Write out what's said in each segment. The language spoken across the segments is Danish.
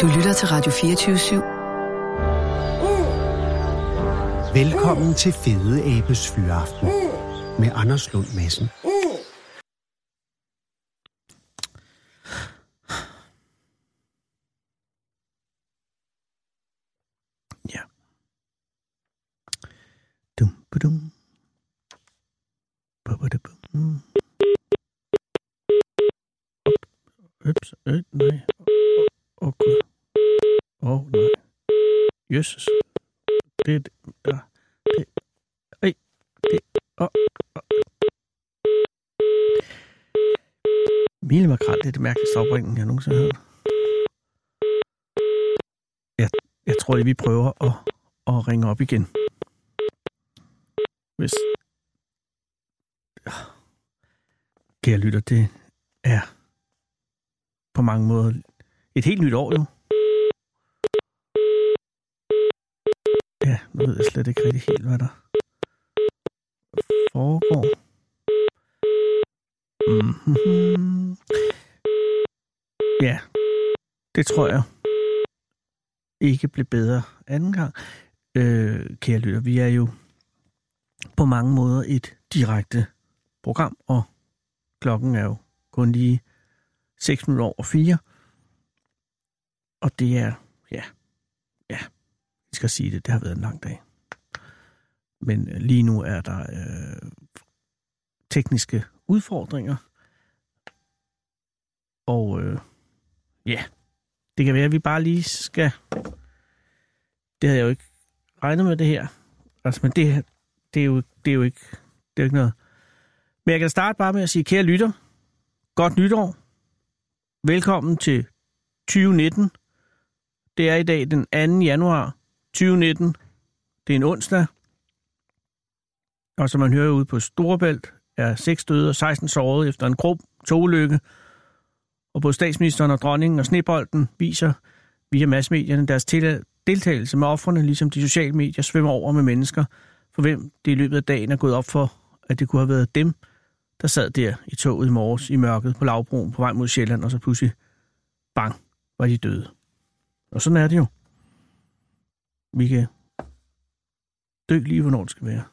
Du lytter til Radio 24 /7. Velkommen til Fede Abes Fyraften med Anders Lund Madsen. Ja. Dum, badum. Babadabum. Ups, øh, nej. Åh, oh, gud. Åh, oh, nej. Jesus. Det er det. Ja. Det. Ej. Det. Åh. Oh, oh. Mille makrel, det er det mærkeligste opringning, jeg nogensinde har hørt. Jeg, jeg tror lige, vi prøver at, at ringe op igen. Hvis... Kære lytter, det er på mange måder et helt nyt år jo. Ja, nu ved jeg slet ikke rigtig helt, hvad der foregår. Mm-hmm. Ja, det tror jeg ikke blev bedre anden gang. Øh, kære lytter, vi er jo på mange måder et direkte program, og klokken er jo kun lige 6 minutter over 4. Og det er, ja, ja, vi skal sige det, det har været en lang dag. Men lige nu er der øh, tekniske udfordringer. Og øh, ja, det kan være, at vi bare lige skal... Det havde jeg jo ikke regnet med det her. Altså, men det, det, er, jo, det er jo ikke, det er jo ikke noget. Men jeg kan starte bare med at sige, kære lytter, godt nytår. Velkommen til 2019. Det er i dag den 2. januar 2019. Det er en onsdag. Og som man hører ude på Storebælt, er 6 døde og 16 såret efter en grov togulykke. Og både statsministeren og dronningen og Snebolden viser via massemedierne deres deltagelse med offrene, ligesom de sociale medier svømmer over med mennesker, for hvem det i løbet af dagen er gået op for, at det kunne have været dem, der sad der i toget i morges i mørket på lavbroen på vej mod Sjælland, og så pludselig, bang, var de døde. Og sådan er det jo. Vi kan dø lige, hvornår det skal være.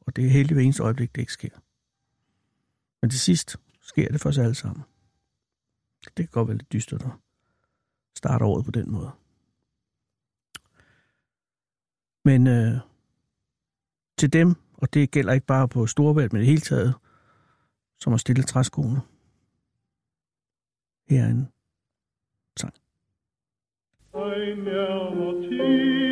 Og det er heldigt hver eneste øjeblik, det ikke sker. Men til sidst sker det for os alle sammen. Det kan godt være lidt dystert at starte året på den måde. Men øh, til dem, og det gælder ikke bare på Storvæld, men det hele taget, som har stillet træskoene. Her er en sang. Ej, nærmer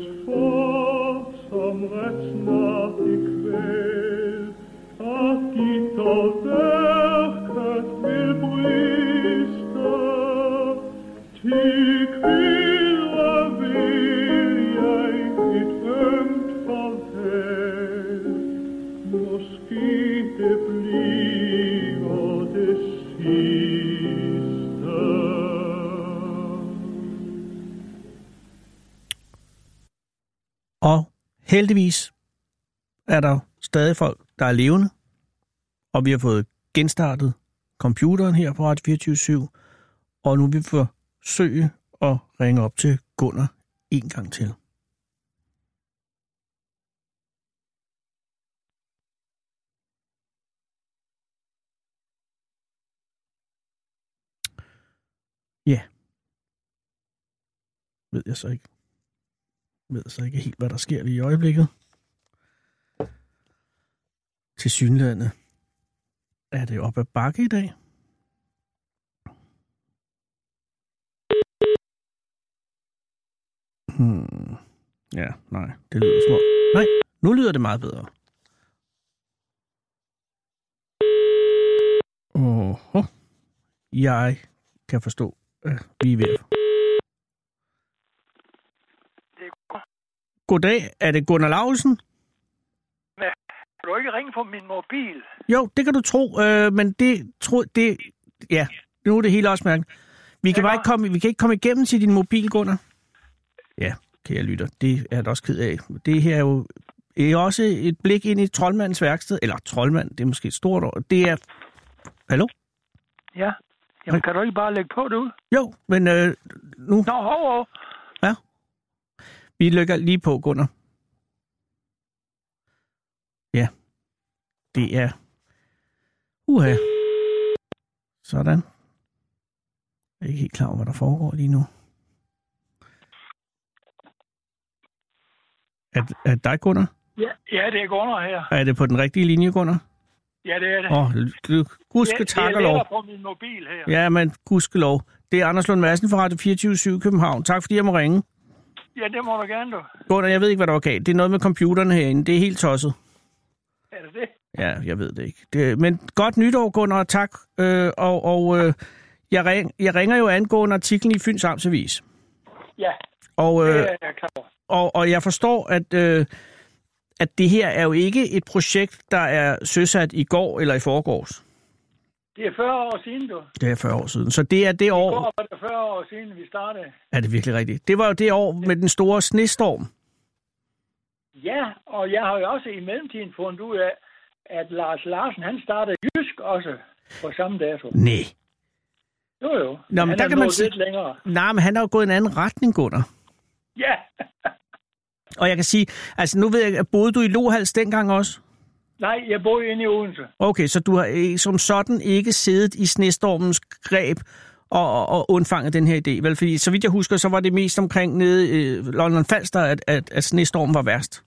bæves for, som ret heldigvis er der stadig folk, der er levende, og vi har fået genstartet computeren her på Radio 24 og nu vil vi forsøge at ringe op til Gunnar en gang til. Ja. Ved jeg så ikke. Ved jeg så ikke helt, hvad der sker lige i øjeblikket. Til synlandet er det op ad bakke i dag. Hmm. Ja, nej, det lyder små. Nej, nu lyder det meget bedre. Åh, jeg kan forstå, at vi er ved Goddag, er det Gunnar Lausen? Kan du ikke ringe på min mobil? Jo, det kan du tro, øh, men det, tro, det, ja, nu er det hele også mærket. Vi kan Ja. bare ikke komme, vi kan ikke komme igennem til din mobil, Gunnar. Ja, kan jeg lytte. Det er jeg da også ked af. Det her er jo er også et blik ind i troldmandens værksted. Eller troldmand, det er måske et stort ord. Det er... Hallo? Ja. Jamen, kan du ikke bare lægge på det ud? Jo, men øh, nu... Nå, hov, hov. Ja. Vi lægger lige på, Gunnar. Ja. Det er... Uha. Sådan. Jeg er ikke helt klar over, hvad der foregår lige nu. Er, er det dig, Gunnar? Ja, ja det er Gunnar her. Er det på den rigtige linje, Gunnar? Ja, det er det. Åh, oh, gudske det, tak det og er lov. lettere på min mobil her. Ja, men gudskelov. Det er Anders Lund Madsen fra Radio 24 København. Tak fordi jeg må ringe. Ja, det må du gerne, du. Gunnar, jeg ved ikke, hvad der var galt. Det er noget med computeren herinde. Det er helt tosset. Er det det? Ja, jeg ved det ikke. Det, men godt nytår, Gunnar, tak. Øh, og og øh, jeg, ring, jeg ringer jo angående artiklen i Fyns Amtsavis. Ja, Og, det øh, er jeg klar og, og jeg forstår, at, øh, at det her er jo ikke et projekt, der er søsat i går eller i forgårs. Det er 40 år siden, du. Det er 40 år siden. Så det er det år... går var det 40 år siden, vi startede. Er det virkelig rigtigt? Det var jo det år med den store snestorm. Ja, og jeg har jo også i mellemtiden fundet ud af, at Lars Larsen, han startede jysk også på samme dato. Nej. Jo, jo. Nå, men han der er kan man lidt længere. Nej, men han har jo gået en anden retning, Gunnar. Ja, Og jeg kan sige, altså nu ved jeg, at boede du i Lohals dengang også? Nej, jeg bor inde i Odense. Okay, så du har øh, som sådan ikke siddet i snestormens greb og, og, og undfanget den her idé, vel? Fordi så vidt jeg husker, så var det mest omkring nede i øh, London Falster, at, at, at snestormen var værst.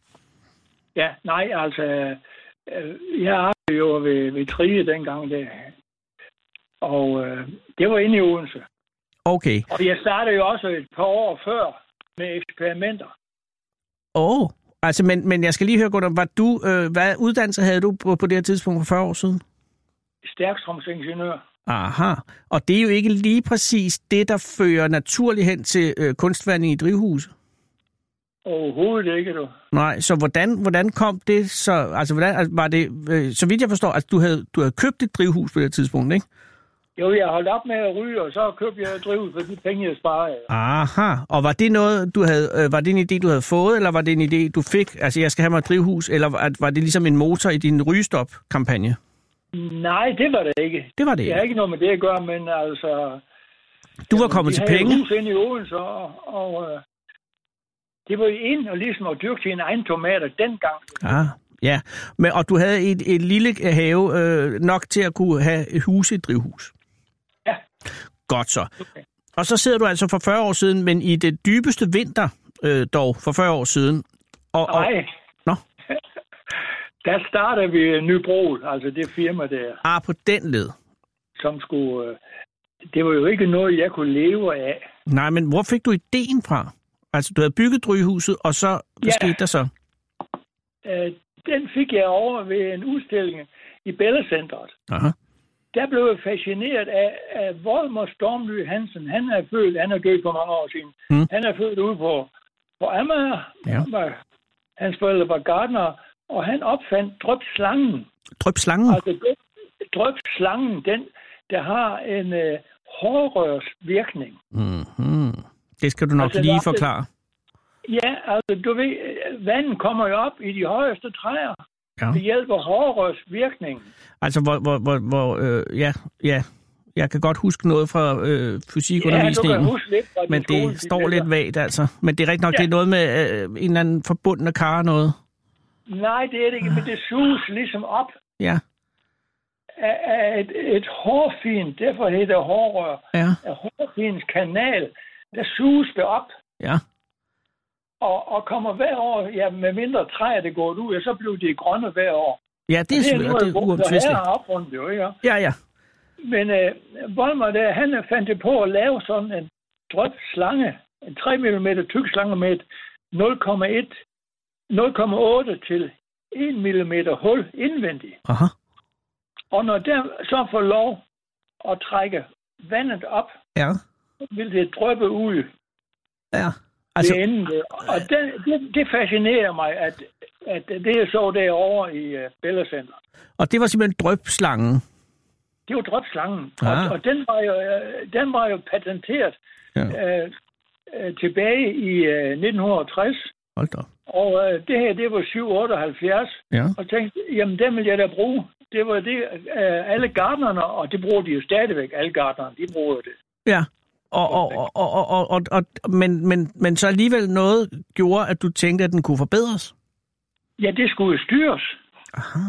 Ja, nej, altså, øh, jeg arbejdede jo ved, ved Trige dengang der. Og øh, det var inde i Odense. Okay. Og jeg startede jo også et par år før med eksperimenter. Åh, oh. Altså, men, men jeg skal lige høre, Gunnar, var du, øh, hvad uddannelse havde du på, på det her tidspunkt for 40 år siden? Stærkstrømsingeniør. Aha, og det er jo ikke lige præcis det, der fører naturligt hen til øh, kunstvanding i drivhus. Overhovedet ikke, du. Nej, så hvordan, hvordan kom det så, altså hvordan altså, var det, øh, så vidt jeg forstår, altså du havde, du havde købt et drivhus på det tidspunkt, ikke? Jo, jeg holdt op med at ryge, og så købte jeg drivhus for de penge, jeg sparede. Aha, og var det noget, du havde, øh, var det en idé, du havde fået, eller var det en idé, du fik, altså jeg skal have mig et drivhus, eller var, det ligesom en motor i din rygestop-kampagne? Nej, det var det ikke. Det var det Det har ikke. ikke noget med det at gøre, men altså... Du var kommet til havde penge. hus inde i Odense, og, og øh, det var ind og ligesom at dyrke sine egne tomater dengang. Ah, ja, Men, og du havde et, et lille have øh, nok til at kunne have et hus i drivhus. Godt så. Okay. Og så sidder du altså for 40 år siden, men i det dybeste vinter øh, dog, for 40 år siden. Og, og, Nej. Nå. der startede vi Nybro, altså det firma der, Ah, på den led. som skulle... Øh, det var jo ikke noget, jeg kunne leve af. Nej, men hvor fik du ideen fra? Altså, du havde bygget drygehuset, og så, hvad Ja. skete der så? Øh, den fik jeg over ved en udstilling i Bellacenteret. Aha. Der blev jeg fascineret af, af Volmer Stormly Hansen. Han er født, han er død for mange år siden. Mm. Han er født ude på, på Amager. Ja. Han var, hans forældre var gardner, og han opfandt drøbslangen. Drøb slangen. Altså drøbslangen, den, der har en øh, hårrørsvirkning. Mm-hmm. Det skal du nok Altså, lige forklare. Ja, altså du ved, øh, vandet kommer jo op i de højeste træer Ja. ved hjælp af hårrørsvirkningen. Altså, hvor, hvor, hvor, hvor øh, ja, ja, jeg kan godt huske noget fra øh, Ja, du fysikundervisningen. kan huske lidt fra men det skoletid, står lidt vagt, altså. Men det er rigtigt nok, Ja. det er noget med øh, en eller anden forbundne kar noget. Nej, det er det ikke, men det suges ligesom op Ja, af et, et hårfint, derfor hedder det hårrør, ja, af hårfins kanal, der suges det op, ja. Og, og kommer hver år, ja, med mindre træer, det går ud, så bliver de grønne hver år. Ja, det er, Og svært, det er uomtvisteligt. her er oprundet jo, ikke? Ja, ja. Men øh, Volmer der, han fandt det på at lave sådan en drøbt slange, en 3 mm tyk slange med et 0,1 0,8 til 1 mm hul indvendigt. Aha. Og når der så får lov at trække vandet op, Ja, vil det drøbe ud ja. Altså, ved enden. der. Og det, det, det fascinerer mig, at, at det jeg så derovre i uh, Bella Center, og det var simpelthen drøbslangen. det var drøbslangen. Ah. Og, og den, var jo, øh, den var jo patenteret Ja. øh, øh, tilbage i øh, 1960. Hold da. Og øh, det her, det var 778. Ja. Og tænkte, jamen den vil jeg da bruge. Det var det, øh, alle gardnerne, og det bruger de jo stadigvæk, alle gardnerne, de bruger det. Ja. Og, og, og, og, og, og, og, men, men, men så alligevel noget gjorde, at du tænkte, at den kunne forbedres? Ja, det skulle jo styres. Aha.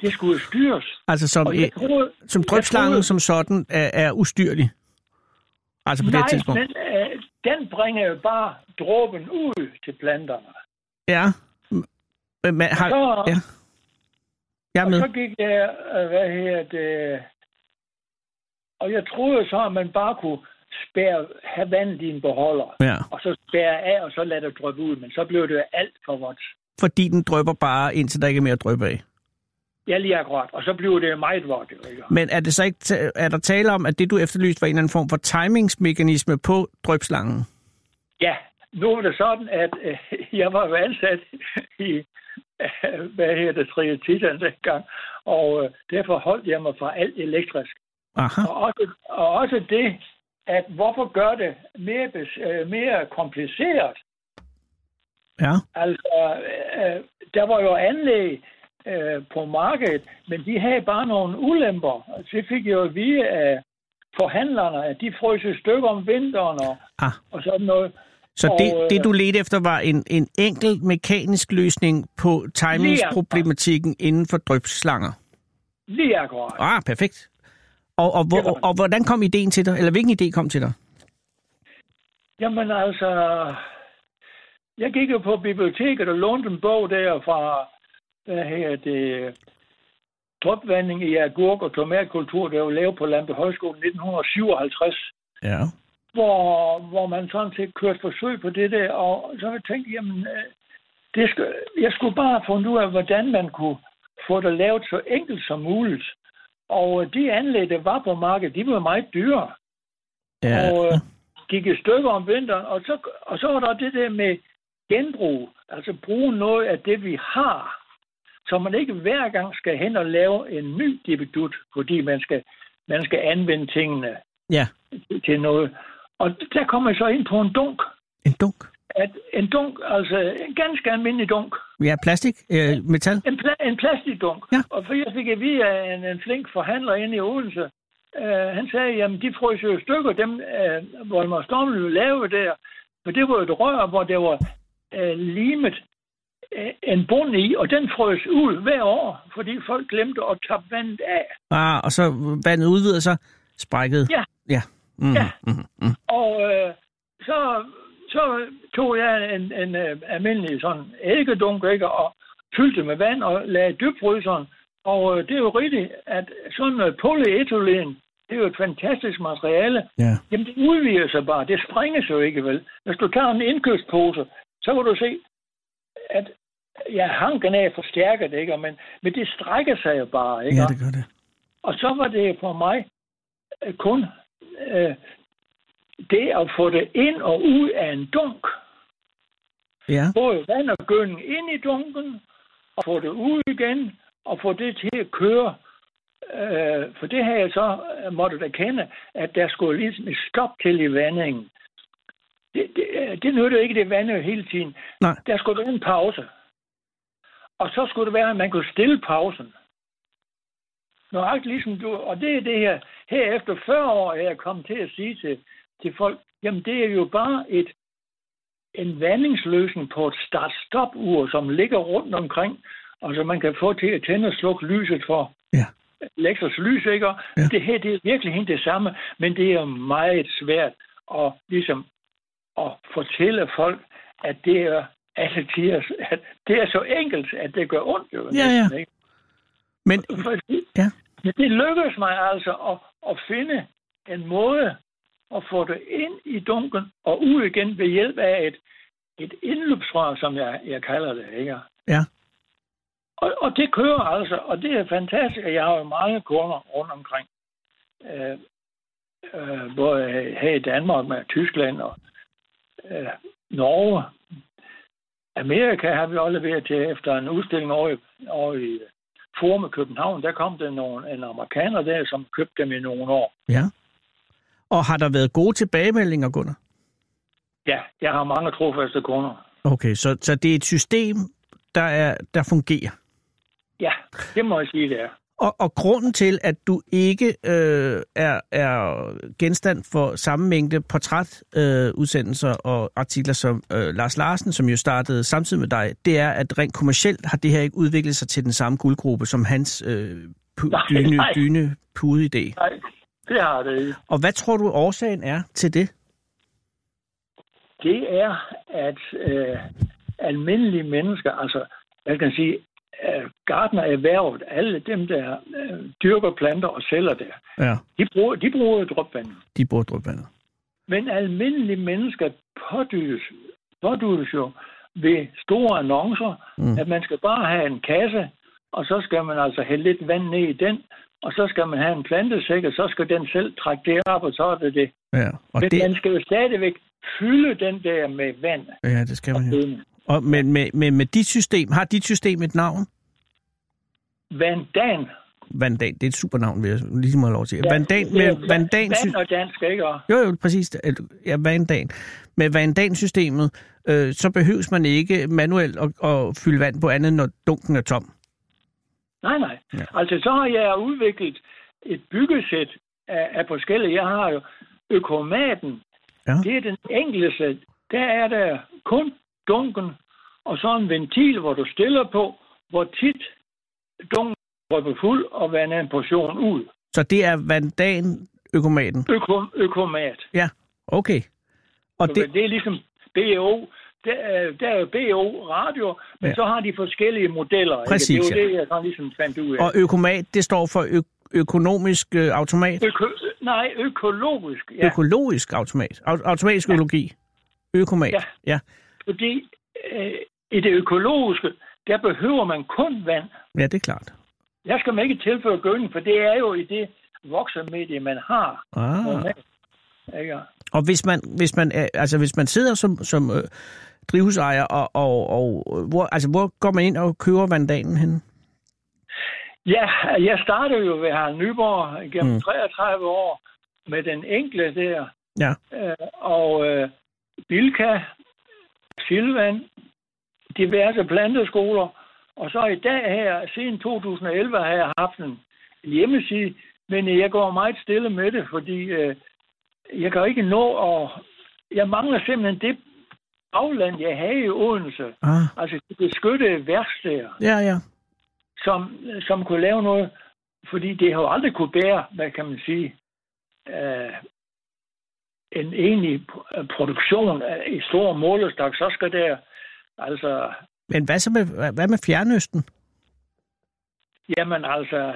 Det skulle jo styres. Altså som, Og jeg troede, som drøbslangen troede- som sådan er, er ustyrlig? Altså på det nej, her tidspunkt? men øh, den bringer jo bare dråben ud til planterne. Ja. Men, men, har, Så- ja. Jeg er Og med. så gik jeg, øh, hvad her det, og jeg troede så, at man bare kunne spære, have vandet i en beholder, Ja. og så spære af, og så lade det dryppe ud. Men så blev det alt for vådt. Fordi den drøber bare, indtil der ikke er mere at dryppe af. Ja, lige akkurat. Og så blev det meget vådt. Men er, det så ikke, er der tale om, at det du efterlyste var en eller anden form for timingsmekanisme på drøbslangen? Ja, nu er det sådan, at øh, jeg var jo ansat i, øh, hvad her det, triatitan dengang, og øh, derfor holdt jeg mig fra alt elektrisk. Aha. Og også, og også det, at hvorfor gør det mere, bes- øh, mere kompliceret? Ja. Altså, øh, der var jo anlæg øh, på markedet, men de havde bare nogle ulemper. Det fik jeg jo at vide af forhandlerne, at de frøs i stykker om vinteren og, Ah. og sådan noget. Så Og, det, øh, det, du ledte efter, var en, en enkel mekanisk løsning på timingsproblematikken inden for drøbslanger. Lige akkurat. Ah, perfekt. Og, og, hvor, det. og hvordan kom ideen til dig? Eller hvilken idé kom til dig? Jamen altså, jeg gik jo på biblioteket og lånte en bog der fra, hvad her det, drøbvanding i agurk og tomatkultur, der var lavet på Lampe Højskole 1957, Ja. hvor, hvor man sådan set kørte forsøg på det der, og så jeg tænkte jamen, øh, det skal, jeg skulle bare fundet ud af, hvordan man kunne få det lavet så enkelt som muligt. Og øh, de anlæg, der var på markedet, de var meget dyre. ja. og øh, gik i stykker om vinteren, og så, og så var der det der med genbrug, altså bruge noget af det, vi har, så man ikke hver gang skal hen og lave en ny dibidut, fordi man skal, man skal anvende tingene ja. til noget. Og der kommer jeg så ind på en dunk. En dunk. At en dunk, altså en ganske almindelig dunk. Ja, plastik, øh, metal. En, pla- en plastikdunk. Ja. Og for jeg fik at vide af en, en flink forhandler inde i Odense, øh, han sagde, jamen de frøs jo stykker, dem øh, Volmer Stormløb lavede der. For det var et rør, hvor der var øh, limet øh, en bund i, og den frøs ud hver år, fordi folk glemte at tage vandet af. Ah, og så vandet udvider sig, sprækket. Ja. Ja. Mm, Ja. Mm, mm. Og øh, så, så tog jeg en, en uh, almindelig sådan æggedunk, ikke? og fyldte med vand og lagde dybfryseren. Og øh, det er jo rigtigt, at sådan noget polyethylen, det er jo et fantastisk materiale. Ja. Jamen, det udvider sig bare. Det sprænges jo ikke, vel? Hvis du tager en indkøbspose, så kan du se, at ja, hanken er forstærket, ikke? Men, men det strækker sig jo bare, ikke? Ja, det gør det. Og så var det for mig øh, kun øh, det at få det ind og ud af en dunk. Ja. Både vand og gødning ind i dunken, og få det ud igen, og få det til at køre. Øh, for det har jeg så øh, måttet erkende, at der skulle ligesom et stop til i vandingen. Det, det, øh, det nytter ikke, det vandede hele tiden. Nej. Der skulle være en pause. Og så skulle det være, at man kunne stille pausen. Nøjagtigt ligesom du, og det er det her, her efter 40 år er jeg kommet til at sige til, til folk, jamen det er jo bare et, en vandingsløsning på et start-stop-ur, som ligger rundt omkring, og som man kan få til at tænde og slukke lyset for. Ja. Lexus lys, ikke? Ja. Det her, det er virkelig det samme, men det er meget svært at ligesom at fortælle folk, at det er alle tider, at det er så enkelt, at det gør ondt. Jo, Ja, ja. ikke? Men, Fordi, Ja. Men det lykkedes mig altså at, at finde en måde at få det ind i dunken og ud igen ved hjælp af et, et indløbsrør, som jeg, jeg kalder det. Ikke? ja. Og, og det kører altså, og det er fantastisk. Jeg har jo mange kunder rundt omkring. Øh, øh, både her i Danmark med Tyskland og øh, Norge. Amerika har vi også leveret til efter en udstilling over i, over i Forum i København. Der kom der nogle, en amerikaner der, som købte dem i nogle år. Ja. Og har der været gode tilbagemeldinger, Gunnar? Ja, jeg har mange trofaste kunder. Okay, så, så det er et system, der, er, der fungerer. Ja, det må jeg sige, det er. Og, og grunden til, at du ikke øh, er, er genstand for samme mængde portrætudsendelser øh, udsendelser og artikler som øh, Lars Larsen, som jo startede samtidig med dig, det er, at rent kommercielt har det her ikke udviklet sig til den samme guldgruppe som hans øh, pu- Nej, dyne, nej. dyne pude-idé. Nej, det har det ikke. Og hvad tror du årsagen er til det? Det er, at øh, almindelige mennesker, altså, jeg kan sige, øh, gardner erhvervet, alle dem, der øh, dyrker planter og sælger det, Ja, de bruger, de bruger jo dropvand. de burde drupvandet. Men almindelige mennesker pådydes, pådydes jo ved store annoncer, mm. at man skal bare have en kasse, og så skal man altså hælde lidt vand ned i den, og så skal man have en plantesæk, og så skal den selv trække det op, og så er det det. Ja, og Men det, man skal jo stadigvæk fylde den der med vand. ja, det skal man jo. Og, men med, med, med dit system, har dit system et navn? Vandan. Vandan, det er et super navn, vil jeg lige må have lov til. Ja, Vandan, med Vandan, Vand og dansk, ikke? Og jo jo, præcis, ja, Vandan. Med Vandan-systemet, øh, så behøves man ikke manuelt at, at fylde vand på andet, når dunken er tom. Nej, nej. Ja. Altså, så har jeg udviklet et byggesæt af, af forskellige. Jeg har jo økomaten. Ja. Det er den enkleste. Der er der kun dunken, og så en ventil, hvor du stiller på, hvor tit dunken drypper fuld, og vandet en portion ud. Så det er Vandan-økomaten. Øko, økomat. Ja, okay. Og Det, det, det er ligesom BO. Der, er- der er jo BO radio, men Ja. ja. så har de forskellige modeller. Præcis, ikke? Det er ja. jo det, jeg sådan ligesom fandt ud af. og økomat, det står for ø- økonomisk øh, automat. Øko, nej, økologisk. Ja. Økologisk automat. Au- automatisk økologi. Økomat. Ja. ja. Fordi øh, i det økologiske, der behøver man kun vand. Ja, det er klart. Der skal man ikke tilføre gødning, for det er jo i det voksemedie, man har. Ah. normalt. Ikke? Og hvis man, hvis man, er- altså hvis man sidder som, som øh, drivhusejer, og, og, og hvor, altså hvor går man ind og køber vandanen hen? Ja, jeg startede jo ved Harald Nyborg gennem mm. 33 år med den enkle der. Ja. Øh, og øh, Bilka, Silvan, diverse planteskoler. Og så i dag her, siden 2011, har jeg haft en hjemmeside, men jeg går meget stille med det, fordi øh, jeg kan ikke nå at... Jeg mangler simpelthen det afland, jeg havde i Odense. Ah, Altså de beskyttede værksteder, ja, ja. som, som kunne lave noget, fordi det har jo aldrig kunne bære, hvad kan man sige, øh, en egentlig produktion af, i stor målestok, så skal der altså Men hvad så med, hvad- med Fjernøsten? Jamen altså,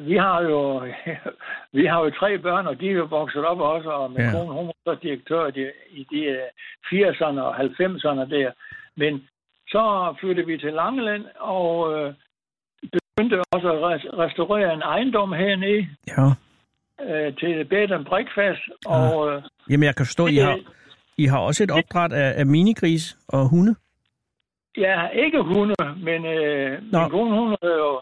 vi har jo vi har jo tre børn, og de er jo vokset op også, og min Ja. ja. kone, hun var direktør i de, i de øh, 80'erne og 90'erne der. Men så flyttede vi til Langeland, og øh, begyndte også at res- restaurere en ejendom hernede Ja. øh, til bed and breakfast, og øh, Jamen, jeg kan forstå, I har, I har også et opdræt af, af minigris og hunde. Ja, ikke hunde, men øh, Nå. min kone, hun, er jo,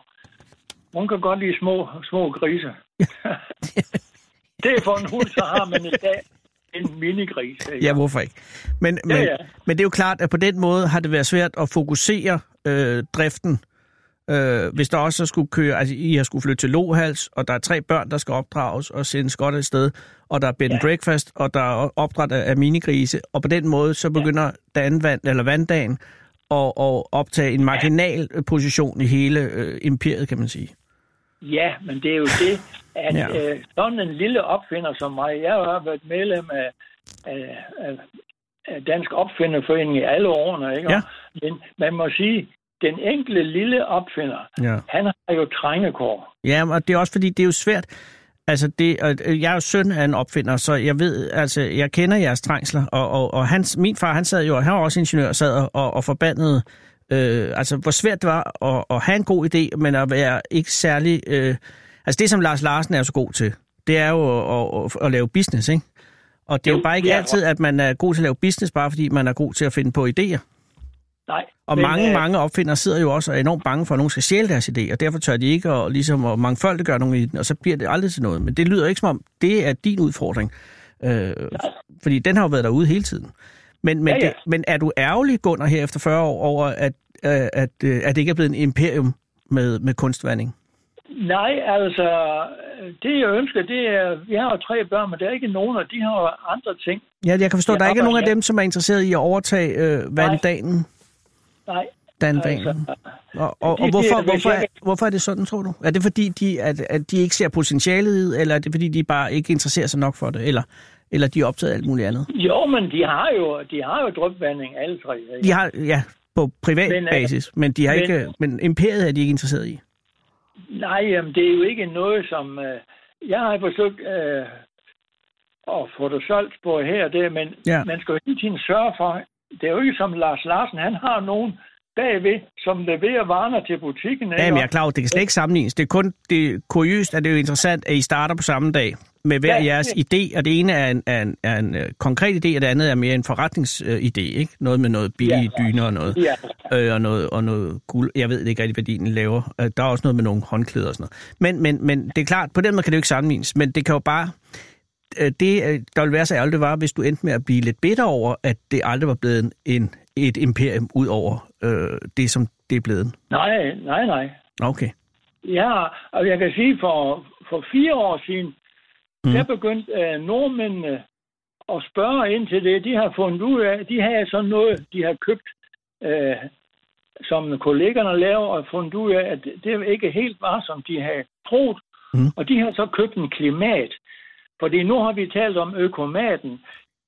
hun kan godt lide små, små grise. det er for en hund, så har man i dag en minigris. Ja, hvorfor ikke? Men, men, ja. men det er jo klart, at på den måde har det været svært at fokusere øh, driften. Øh, hvis der også skulle køre, altså I har skulle flytte til Lohals, og der er tre børn, der skal opdrages og sendes godt et sted, og der er bed and Ja. breakfast, og der er opdræt af minigrise, og på den måde så begynder ja. vand, eller vanddagen at, at optage en marginal ja. position i hele øh, imperiet, kan man sige. Ja, men det er jo det, at Ja. øh, sådan en lille opfinder som mig, jeg har været medlem af, af, af, af Dansk Opfinderforening i alle årene, ikke? Ja. Men man må sige, den enkelte lille opfinder, Ja. han har jo trængekår. Ja, og det er også fordi, det er jo svært. Altså, det, og øh, jeg er jo søn af en opfinder, så jeg ved, altså, jeg kender jeres trængsler, og, og, og hans, min far, han sad jo, han var også ingeniør, sad og, og forbandede, øh, altså, hvor svært det var at, at have en god idé, men at være ikke særlig, øh, altså det, som Lars Larsen er så god til, det er jo at, at, at lave business, ikke? Og det er jo bare ikke ja, altid, at man er god til at lave business, bare fordi man er god til at finde på idéer. Nej. Og men, mange, øh, mange opfindere sidder jo også og er enormt bange for, at nogen skal stjæle deres idé, og derfor tør de ikke at, ligesom, at mangfoldiggøre nogen i den, og så bliver det aldrig til noget. Men det lyder ikke som om, det er din udfordring. Øh, fordi den har jo været derude hele tiden. Men, men, Ja, ja. Det, men er du ærgerlig, Gunnar, her efter 40 år, over at, øh, at, øh, at det ikke er blevet en imperium med, med kunstvanding? Nej, altså, det jeg ønsker, det er, vi har jo tre børn, men der er ikke nogen, og de har jo andre ting. Ja, jeg kan forstå, at der ikke er nogen af dem, som er interesseret i at overtage øh, vanddagen. Nej, Dandagen. altså, Og, og, og hvorfor, hvorfor, er, hvorfor er det sådan, tror du? Er det fordi, de, at, at de ikke ser potentialet i, eller er det fordi, de bare ikke interesserer sig nok for det? Eller, eller de er optaget af alt muligt andet? jo, men de har jo, de har jo drypvanding, alle tre. ikke? De har, ja, på privat Men, øh, basis, men de har men- ikke, men imperiet er de ikke interesseret i. Nej, jamen, det er jo ikke noget, som... Øh, jeg har forsøgt øh, at få det solgt på her og der, men Ja. man skal jo hele tiden sørge for... Det er jo ikke som Lars Larsen, han har nogen bagved, som leverer varerne til butikken. Ja, men jeg er klar det kan slet ikke sammenlignes. Det er kun det er kuriøst, at det er jo interessant, at I starter på samme dag med hver Ja, jeres idé, og det ene er en, er en, er en øh, konkret idé, og det andet er mere en forretningsidé, ikke? Noget med noget billige Ja. dyner og noget. Ja, øh, og, noget, og noget guld. Jeg ved ikke rigtig, hvad din laver. Øh, Der er også noget med nogle håndklæder og sådan noget. Men, men, men det er klart, på den måde kan det jo ikke sammenlignes. Men det kan jo bare... øh, Det, øh, der ville være så ærgerligt, det var, hvis du endte med at blive lidt bitter over, at det aldrig var blevet en, et imperium ud over øh, det, som det er blevet. nej, nej, nej. Okay. Ja, og jeg kan sige, for, for fire år siden, Mm. der begyndte øh, nordmændene at spørge ind til det. De har fundet ud af, de har sådan noget, de har købt, øh, som kollegerne laver, og fundet ud af, at det ikke helt var, som de havde troet. Mm. Og de har så købt en klimat. Fordi nu har vi talt om økomaten,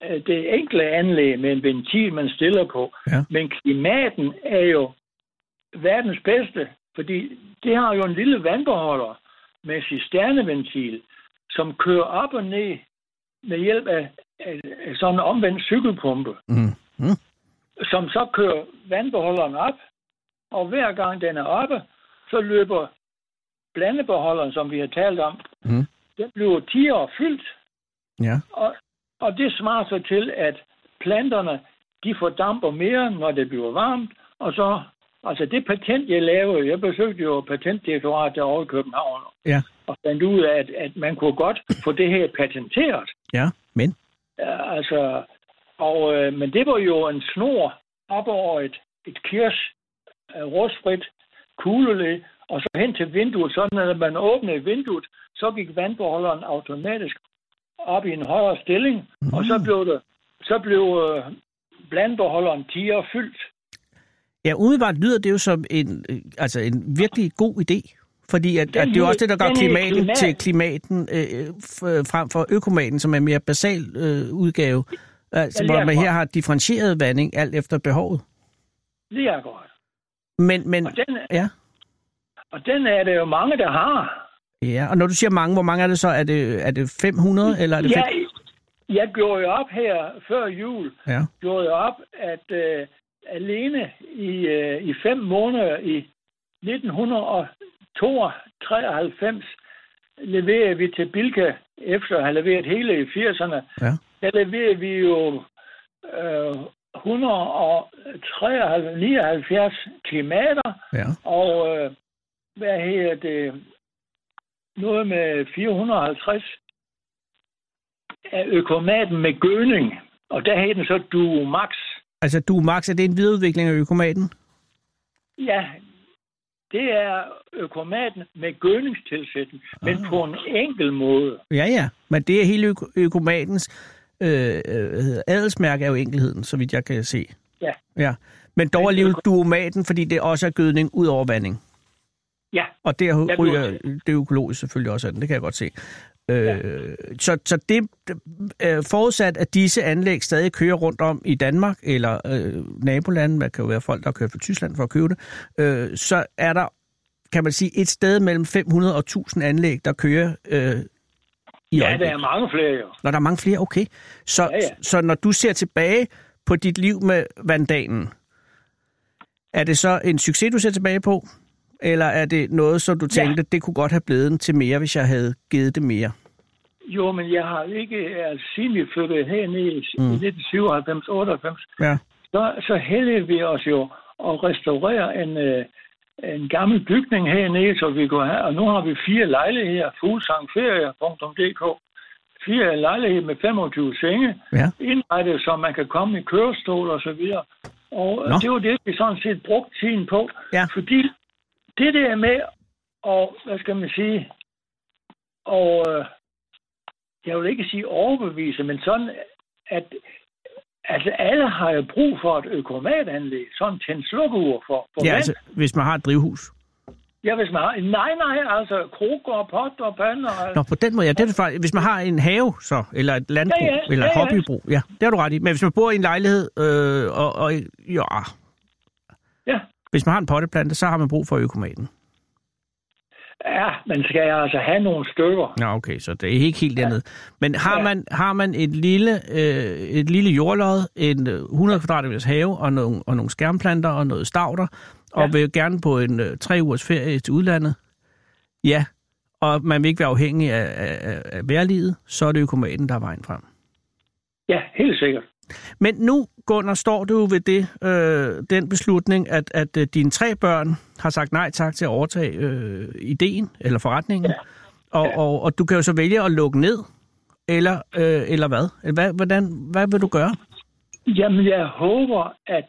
øh, det enkle anlæg med en ventil, man stiller på. Ja. Men klimaten er jo verdens bedste, fordi det har jo en lille vandbeholder med cisterneventil, som kører op og ned med hjælp af, af, af sådan en omvendt cykelpumpe, Mm. Mm. som så kører vandbeholderen op, og hver gang den er oppe, så løber blandebeholderen, som vi har talt om, Mm. den bliver 10 år fyldt, Ja. og, og det svarer så til, at planterne, de fordamper mere, når det bliver varmt, og så, altså det patent, jeg lavede, jeg besøgte jo patentdirektoratet derovre i København, Ja. og fandt ud af, at, at man kunne godt få det her patenteret. Ja. Men? Ja, altså, og, øh, men det var jo en snor op over et, et kirs øh, rustfrit kuglelæg, og så hen til vinduet, sådan at man åbnede vinduet, så gik vandbeholderen automatisk op i en højere stilling, mm. og så blev det, så blev øh, blandbeholderen tiger fyldt. Ja, umiddelbart lyder det jo som en, øh, altså en virkelig god idé. Fordi at, Den at det er jo også det, der gør klimaten klimat. til klimaten øh, f- frem for økomaten, som er en mere basal øh, udgave. Altså, Ja, hvor man her har differentieret vanding alt efter behovet. Lige akkurat. Men, men, Og den, ja. og den er der jo mange, der har. Ja, og når du siger mange, hvor mange er det så? Er det, er det 500, eller er det Ja, fem? jeg gjorde jo op her før jul, Ja. gjorde jeg op, at øh, alene i, øh, i fem måneder i 1992 leverede vi til Bilka, efter at have leveret hele i 80'erne, Ja. der leverede vi jo øh, 179 klimater, Ja. og øh, hvad hedder det, noget med 450 af økomaten med gødning, og der hed den så Duo Max. Altså, du, Max, er det en videreudvikling af økomaten? Ja, det er økomaten med gødningstilsætning, men på en enkel måde. Ja, ja. Men det er hele øko- økomatens øh, øh, adelsmærke er jo enkelheden, så vidt jeg kan se. Ja. Ja. Men dog alligevel duomaten, fordi det også er gødning ud over vanding. Ja, Og der ryger det økologisk selvfølgelig også af den, det kan jeg godt se. Øh, så, så det øh, forudsat, at disse anlæg stadig kører rundt om i Danmark eller øh, nabolanden, der kan jo være folk, der kører fra Tyskland for at købe det, øh, så er der, kan man sige, et sted mellem 500 og 1000 anlæg, der kører øh, i ja der er mange flere jo. Når der er mange flere, okay. Så, Ja, ja. så når du ser tilbage på dit liv med vandalen, er det så en succes, du ser tilbage på? Eller er det noget, som du Ja. tænkte, det kunne godt have blevet til mere, hvis jeg havde givet det mere? Jo, men jeg har ikke, altså siden vi flyttede herned i Mm. 1997-98, Ja, så, så hældede vi os jo at restaurere en, øh, en gammel bygning hernede, så vi kunne have, og nu har vi fire lejligheder, fuglsangferie.dk, fire lejligheder med 25 senge, ja. indrettet, så man kan komme i kørestol og så videre. Og Nå. det var det, vi sådan set brugte tiden på. Ja. Fordi det der med, og hvad skal man sige, og øh, jeg vil ikke sige overbevise, men sådan, at altså alle har jo brug for et økomatanlæg, sådan en tænd-slukkeur for, for ja vand. altså, hvis man har et drivhus. Ja, hvis man har, nej, nej, altså krukker og pot og pander. og- Nå, på den måde, ja. Det er det faktisk, hvis man har en have, så, eller et landbrug, Ja, ja, eller et ja, hobbybrug. Ja, det har du ret i. Men hvis man bor i en lejlighed, øh, og, og Ja, hvis man har en potteplante, så har man brug for økomaten. ja, man skal altså have nogle stykker. Ja, okay, så det er ikke helt dernede. Men har Ja. man, har man et lille, øh, et lille jordlod, en øh, 100 kvadratmeters have og nogle, og nogle skærmplanter og noget stavter, og Ja. vil gerne på en øh, tre ugers ferie til udlandet, ja, og man vil ikke være afhængig af, af, af vejrlivet, så er det økomaten, der er vejen frem. Ja, helt sikkert. Men nu, Gunnar, står du ved det, øh, den beslutning, at, at øh, dine tre børn har sagt nej tak til at overtage øh, ideen eller forretningen. Ja. Og, Ja. og, og du kan jo så vælge at lukke ned, eller, øh, eller hvad? hvad? Hvordan, hvad vil du gøre? Jamen, jeg håber, at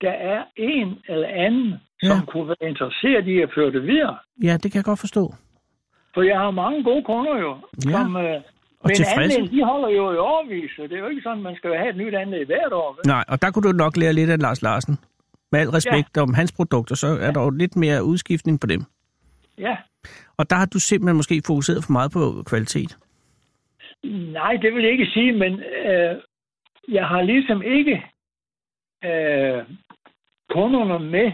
der er en eller anden, som Ja. kunne være interesseret i at føre det videre. Ja, det kan jeg godt forstå. For jeg har mange gode kunder jo, Ja. som... Øh, men tilfredse. anlæg, de holder jo i årvis, så det er jo ikke sådan, man skal have et nyt anlæg hvert år. Vel? Nej, og der kunne du nok lære lidt af Lars Larsen. Med al respekt ja. om hans produkter, så er der jo lidt mere udskiftning på dem. Ja. Og der har du simpelthen måske fokuseret for meget på kvalitet. Nej, det vil jeg ikke sige, men øh, jeg har ligesom ikke øh, kunderne med.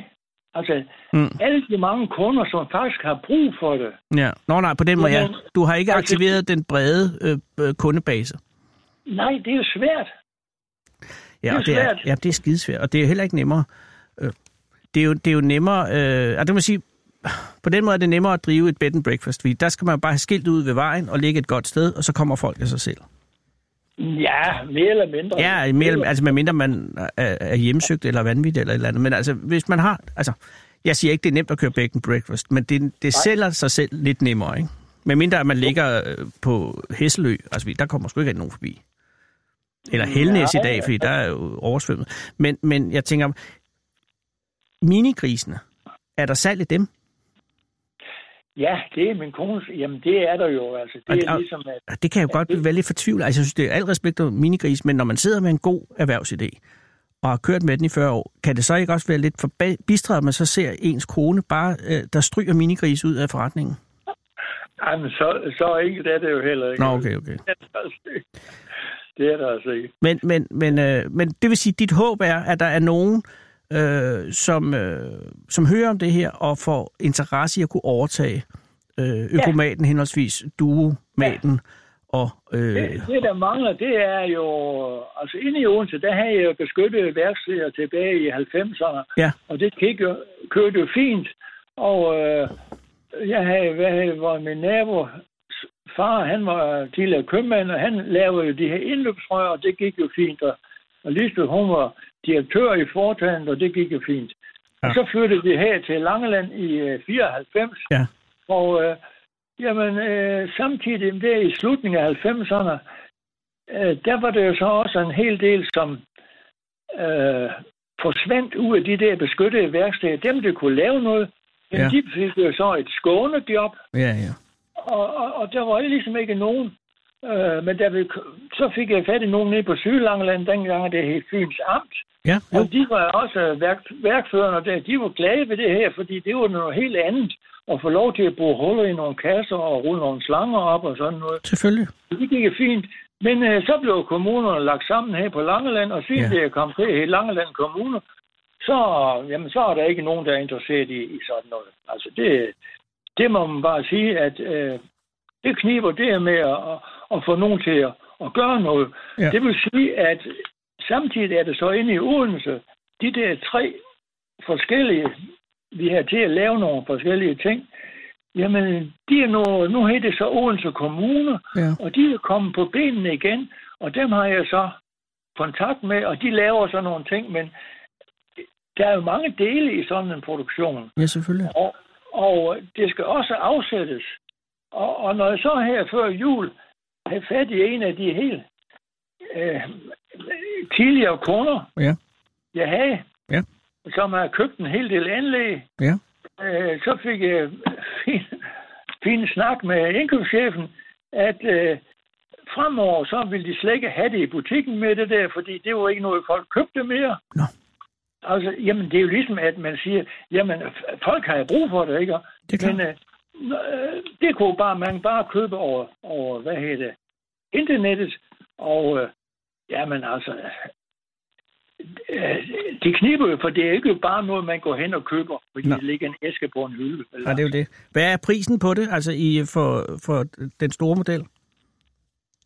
Altså, Mm. alle de mange kunder, som faktisk har brug for det. Ja. Nå nej, på den måde, ja. Du har ikke altså- aktiveret den brede øh, øh, kundebase. Nej, det er jo svært. Ja, Det er det er, svært. ja, det er skidesvært, og det er heller ikke nemmere. Øh, Det er jo, det er jo nemmere, øh, og det må sige, på den måde er det nemmere at drive et bed and breakfast, fordi der skal man jo bare have skilt ud ved vejen og ligge et godt sted, og så kommer folk af sig selv. Ja, mere eller mindre. Ja, mere, altså medmindre man er, er hjemsøgt eller vanvittig eller et eller andet, men altså hvis man har, altså jeg siger ikke, det er nemt at køre and breakfast, men det, det sælger sig selv lidt nemmere, ikke? Medmindre at man ligger øh, på Hesselø, altså der kommer sgu ikke nogen forbi. Eller Helnæs i dag, fordi der er jo oversvømmet. Men, men jeg tænker, minigrisene, er der salg i dem? Ja, det er min kones. Jamen, det er der jo. Altså, det er Og- ligesom, at... Det kan jeg jo godt være lidt fortvivlet. Altså, jeg synes, det er alt respekt om minigris, men når man sidder med en god erhvervsidé, og har kørt med den i 40 år, kan det så ikke også være lidt forbistret, at man så ser ens kone bare, øh, der stryger minigris ud af forretningen? Jamen, så, så enkelt er det jo heller ikke. Nå, okay, okay. Det er der altså ikke. Det er der altså ikke. Men, men, men, øh, men det vil sige, at dit håb er, at der er nogen øh, som, øh, som hører om det her og får interesse i at kunne overtage øh, økomaten, ja. henholdsvis duomaten og... Øh, Det, det, der mangler, det er jo... Altså, inde i Odense, der havde jeg jo beskyttet værksteder tilbage i 90'erne. Ja. Og det gik jo, kørte jo fint. Og øh, jeg havde, hvad havde, var min nabo, far, han var tidligere købmand, og han lavede jo de her indløbsrør, og det gik jo fint. Og, og Lisbeth, hun var direktør i foretagendet, og det gik jo fint. Ja. Og så flyttede vi her til Langeland i øh, 94. Ja. Og øh, jamen, øh, samtidig der i slutningen af 90'erne, øh, der var det jo så også en hel del, som øh, forsvandt ud af de der beskyttede værksteder. Dem, der kunne lave noget, men Ja. de fik jo så et skånejob, ja, ja. og, og, og der var ligesom ikke nogen. Øh, men der vi, så fik jeg fat i nogen nede på Sydlangeland, dengang det hed Fyns Amt. Ja, jo. Og de var også værk, værkførende der. De var glade ved det her, fordi det var noget helt andet. At få lov til at bruge huller i nogle kasser og rulle nogle slanger op og sådan noget. Selvfølgelig. Det gik fint. Men øh, så blev kommunerne lagt sammen her på Langeland, og siden Ja. det kom til i Langeland Kommune, så, jamen, så er der ikke nogen, der er interesseret i, i sådan noget. Altså det, det må man bare sige, at øh, det kniber det med at, at, få nogen til at, at gøre noget. Ja. Det vil sige, at samtidig er det så inde i Odense, de der tre forskellige, vi har til at lave nogle forskellige ting, jamen, de er nu, nu hedder det så Odense Kommune, Ja. og de er kommet på benene igen, og dem har jeg så kontakt med, og de laver så nogle ting, men der er jo mange dele i sådan en produktion, Ja, selvfølgelig. og, og det skal også afsættes. Og, og når jeg så her før jul havde fat i en af de helt øh, tidligere kunder, Ja. jeg havde, Ja. som har købt en hel del anlæg, Ja. øh, så fik jeg fin, fin snak med indkøbschefen, at øh, fremover så ville de slet ikke have det i butikken med det der, fordi det var ikke noget, folk købte mere. Nå. Altså, jamen, det er jo ligesom, at man siger, jamen, folk har brug for det, ikke? Det er. Men øh, det kunne bare, man bare købe over, over hvad hedder det, internettet, og øh, jamen, altså, øh, det kniber jo, for det er ikke bare noget, man går hen og køber, fordi Nå. det ligger en æske på en hylde. Ja, det er jo det. Hvad er prisen på det, altså i, for, for den store model?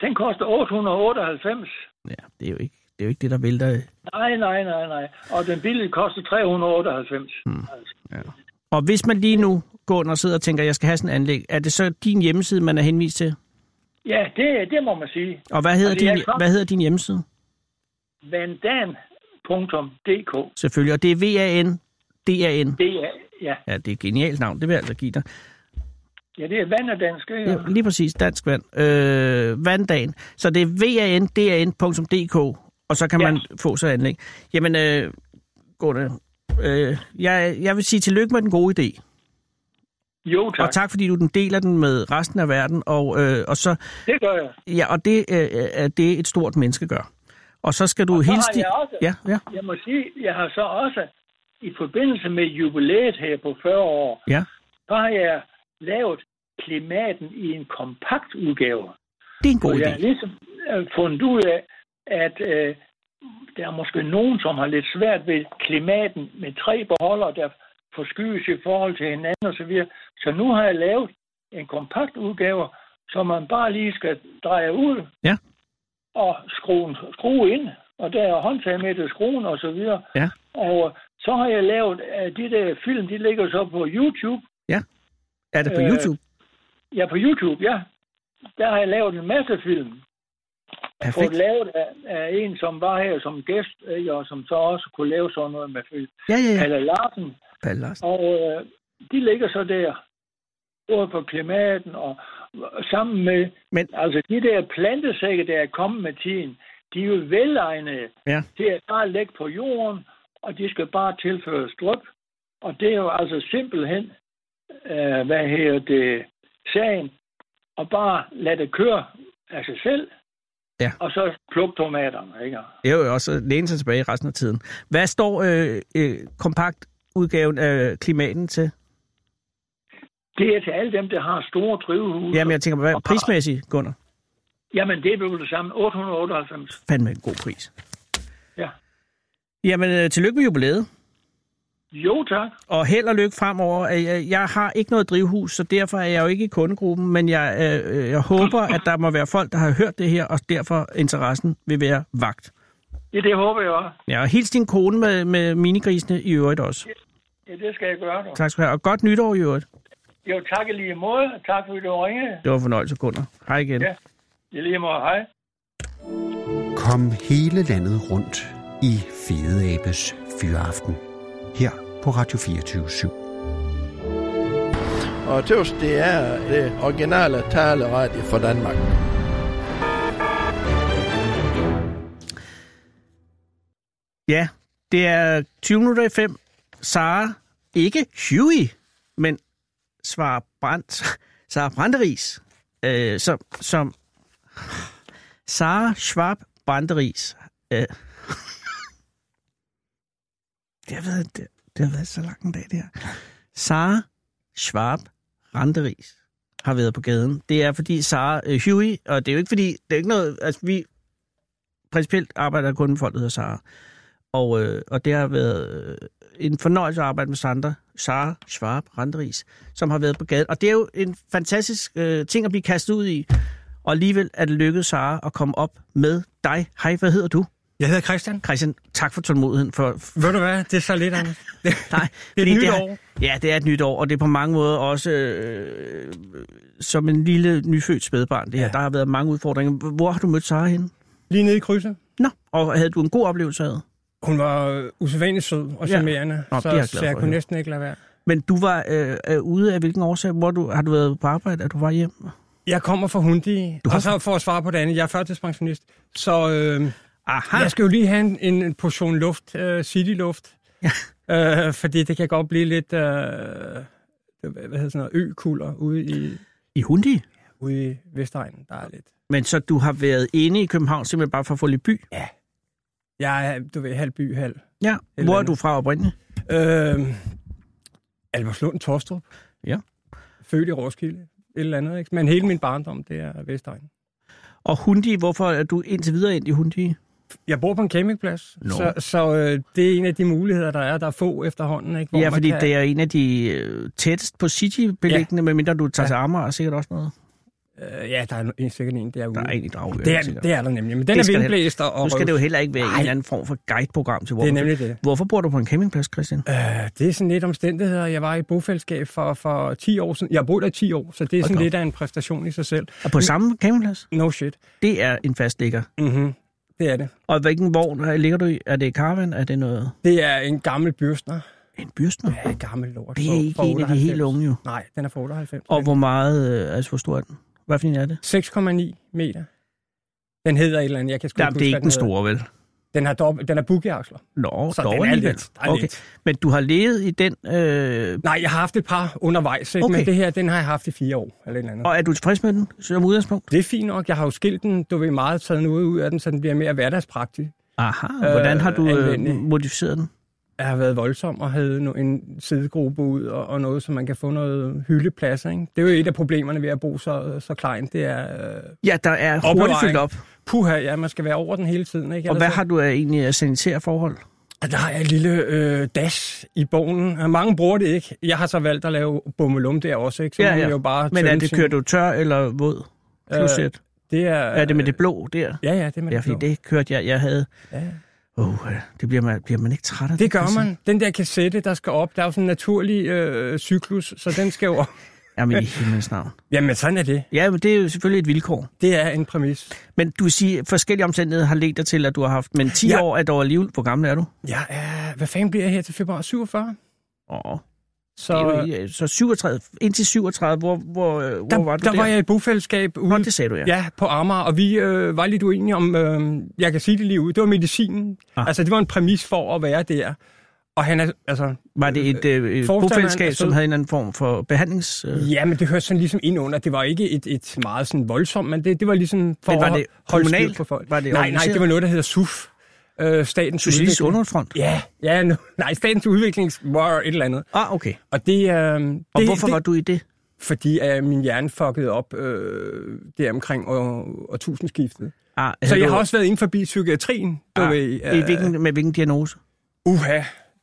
Den koster 898. Ja, det er jo ikke det, er jo ikke det der vælter. Nej, nej, nej, nej. Og den billige koster 398. Hmm. Altså. Og hvis man lige nu går og sidder og tænker, at jeg skal have sådan en anlæg, er det så din hjemmeside, man er henvist til? Ja, det, det må man sige. Og hvad hedder, din, kom- hvad hedder din hjemmeside? vandan.dk. Selvfølgelig, og det er V-A-N, D-A-N. Det ja, Ja, det er et genialt navn, det vil jeg altså give dig. ja, det er vand og dansk. ikke? Ja, lige præcis, dansk vand. Øh, vanddagen. Så det er vandan.dk, og så kan Ja. man få sig anlæg. Jamen, øh, Gunnar, øh, jeg, jeg vil sige tillykke med den gode idé. Jo, tak. Og tak, fordi du den deler den med resten af verden. Og, øh, og, så, Det gør jeg. ja, og det øh, er det, et stort menneske gør. Og så skal du Og så hilse... har også- Ja, ja, Jeg må sige, jeg har så også, i forbindelse med jubilæet her på 40 år, ja. så har jeg lavet klimaten i en kompakt udgave. Det er en god Og jeg idé. har ligesom øh, fundet ud af, at øh, der er måske nogen, som har lidt svært ved klimaten med tre beholdere, der forskydes i forhold til hinanden osv. Så, så nu har jeg lavet en kompakt udgave, som man bare lige skal dreje ud Ja. og skrue, skrue ind. Og der er håndtag med til skruen og så videre. Ja. Og øh, så har jeg lavet, at de der film, de ligger så på YouTube. Er det på øh, YouTube? Ja, på YouTube, ja. Der har jeg lavet en masse film. Perfekt. fået lavet af, af en, som var her som gæst, ikke, og som så også kunne lave sådan noget med film. Ja, ja, ja. Palle Larsen. Palle Larsen. Og øh, de ligger så der, både på klimaten og, og sammen med... Men- Altså, de der plantesække, der er kommet med tiden, de er jo velegnede Ja. til at bare lægge på jorden, og de skal bare tilføre strøb. Og det er jo altså simpelthen, øh, hvad hedder det, sagen, og bare lade det køre af sig selv, Ja. og så plukke tomaterne, ikke? Det er jo også læne sig tilbage resten af tiden. Hvad står øh, øh, kompakt udgaven af klimaten til? Det er til alle dem, der har store drivhuse. Jamen, jeg tænker, hvad prismæssigt, Gunnar? Jamen, det er vel det samme. 898. Fandme en god pris. Ja. Jamen, øh, tillykke med jubilæet. Jo, tak. Og held og lykke fremover. Øh, Jeg, jeg har ikke noget drivhus, så derfor er jeg jo ikke i kundegruppen, men jeg, øh, jeg håber, at der må være folk, der har hørt det her, og derfor interessen vil være vagt. Ja, det håber jeg også. Ja, og hils din kone med, med minigrisene i øvrigt også. Ja, det skal jeg gøre. Dog. Tak skal du have, og godt nytår i øvrigt. Jo, tak i lige måde. Tak fordi du ringede. Det var fornøjelse, Gunnar. Hej igen. Ja. I lige måde. Hej. Kom hele landet rundt i Fede Abes Fyraften. Her på Radio 24 /7. Og tøvs, det er det originale taleradio for Danmark. Ja, det er 20 minutter i 5. Sara, ikke Huey, men svarer Brandt, Sara Branderis, øh, som, som Sara Schwab Branderis. Øh, det, har været, det, det har været så lang en dag, det her. Sara Schwab Randeris har været på gaden. Det er fordi Sara øh, Huey, og det er jo ikke fordi, det er ikke noget, altså vi principielt arbejder kun med folk, der hedder Sara. Og, øh, og det har været øh, en fornøjelse at arbejde med Sandra, Sara Schwab Randeris, som har været på gaden. Og det er jo en fantastisk øh, ting at blive kastet ud i. Og alligevel er det lykkedes Sara at komme op med dig. Hej, hvad hedder du? Jeg hedder Christian. Christian, tak for tålmodigheden. For, Ved du hvad? Det er så lidt, Anders. Nej, det er et nyt år. Ja, det er et nyt år, og det er på mange måder også øh, som en lille nyfødt spædbarn. Det her. Ja. Der har været mange udfordringer. Hvor har du mødt Sara henne? Lige nede i krydset. Nå, og havde du en god oplevelse af det? Hun var øh, usædvanligt sød og Ja. charmerende, Nå, så, jeg så jeg at kunne næsten ikke lade være. Men du var øh, øh, ude af hvilken årsag? Hvor du, har du været på arbejde? Er du var hjem? Jeg kommer fra Hundi, Du har- og så for at svare på det andet, jeg er førtidspensionist, så øh, Aha. jeg skal jo lige have en, en portion luft, øh, cityluft, Ja. øh, fordi det kan godt blive lidt, øh, hvad hedder sådan noget, økulder ude i, I Hundi? ude i Vestegnen, der er lidt. Men så du har været inde i København simpelthen bare for at få lidt by? Jeg er, du ved, halv by, halv. Ja. Hvor er du fra oprindeligt? Øh, Alberslund, Torstrup. Ja. Født i Roskilde. Et eller andet, ikke? Men hele min barndom, det er Vestegn. Og Hundi, hvorfor er du indtil videre ind i Hundi? Jeg bor på en campingplads, Nå. så, så øh, det er en af de muligheder, der er. Der er få efterhånden, ikke? Ja, man fordi kan, det er en af de øh, tættest på City beliggende, ja. medmindre du tager Ja. til Amager, og sikkert også noget. Øh, ja, der er en, sikkert en, der er ude. Der er en i Dragør. det, er, sikkert. det er der nemlig, men den Det er vindblæst og, Nu skal det jo heller ikke være Nej. en eller anden form for guideprogram til, hvor Det er nemlig det. Hvorfor bor du på en campingplads, Christian? Øh, det er sådan lidt omstændigheder. Jeg var i bofællesskab for, for 10 år siden. Jeg boet der i 10 år, så det er Hold sådan da lidt af en præstation i sig selv. Og på samme campingplads? No shit. Det er en fast ligger. Mm-hmm. Det er det. Og hvilken vogn ligger du i? Er det caravan? Er det noget? Det er en gammel byrstner. En byrstner? Ja, en gammel lort. Det er for- ikke for en af de 98. helt unge jo. Nej, den er for 98. Og hvor meget, øh, altså hvor stor er den? Hvad for en er det? 6,9 meter. Den hedder et eller andet, jeg kan sgu Jamen, det er ikke den hedder. store, vel? Den har, dobbelt, den har boogie-aksler. Nå, Så dog den er lidt. Er Okay. lidt. Men du har levet i den, øh, Nej, jeg har haft et par undervejs, ikke? Okay. men det her, den har jeg haft i fire år. Eller et eller andet. og er du tilfreds med den som udgangspunkt? Det er fint nok. Jeg har jo skilt den, du ved, meget taget noget ud af den, så den bliver mere hverdagspraktisk. Aha, hvordan har du øh, anvendelig. modificeret den? Jeg har været voldsom og havde en sidegruppe ud og, og noget, så man kan få noget hyldeplads. Ikke? Det er jo et af problemerne ved at bo så, så kleint. Det er, øh, Ja, der er hurtigt fyldt op. puha, ja, man skal være over den hele tiden. Ikke? Og hvad har du egentlig af sanitære forhold? Der har jeg et lille øh, dash i bogen. Mange bruger det ikke. Jeg har så valgt at lave bummelum der også, ikke? Så Ja, ja. jo bare Men er det, kører du tør eller våd? Kloset. Det er, er det med det blå der? Ja, ja, det er med Ja, det blå. det kørte jeg. Jeg havde... Ja. Oh, det bliver man, bliver man ikke træt af Det gør Christian? man. Den der kassette, der skal op, der er jo sådan en naturlig øh, cyklus, så den skal jo op. Jamen i himlens navn. Jamen, sådan er det. Ja, men det er jo selvfølgelig et vilkår. Det er en præmis. Men du siger, at forskellige omstændigheder har ledt dig til, at du har haft... Men 10 Ja. år er dog alligevel... Hvor gammel er du? Er... Hvad fanden bliver jeg her til februar? 47? Åh, Så, det er jo, ikke- så 37, indtil 37, hvor, hvor, øh, hvor der, var du der der? var jeg i bofællesskab ude Nå, det sagde du, ja. Ja, på Amager, og vi øh, var lidt uenige om, øh, jeg kan sige det lige ud, det var medicinen. Ah. Altså, det var en præmis for at være der. Og han er, altså... Var det et, øh, bofællesskab, er som havde en anden form for behandlings... Øh, Ja, men det hørte sådan ligesom ind under. Det var ikke et, et meget sådan voldsomt, men det, det var ligesom for Men var at det holde styr kommunalt? på folk. Var det nej, nej, det var noget, der hedder SUF. Øh, Statens Socialistisk. Underfront? Ja, ja nu, nej, Statens Udviklings... War, et eller andet. Ah, okay. Og det... Øh, Og det, hvorfor det, var du i det? Fordi øh, min hjerne fuckede op øh, der omkring år, årtusindskiftet. Ah, Så jeg du- har også været inden forbi psykiatrien. Du ah, ved, i øh, hvilken, med hvilken diagnose? Uha,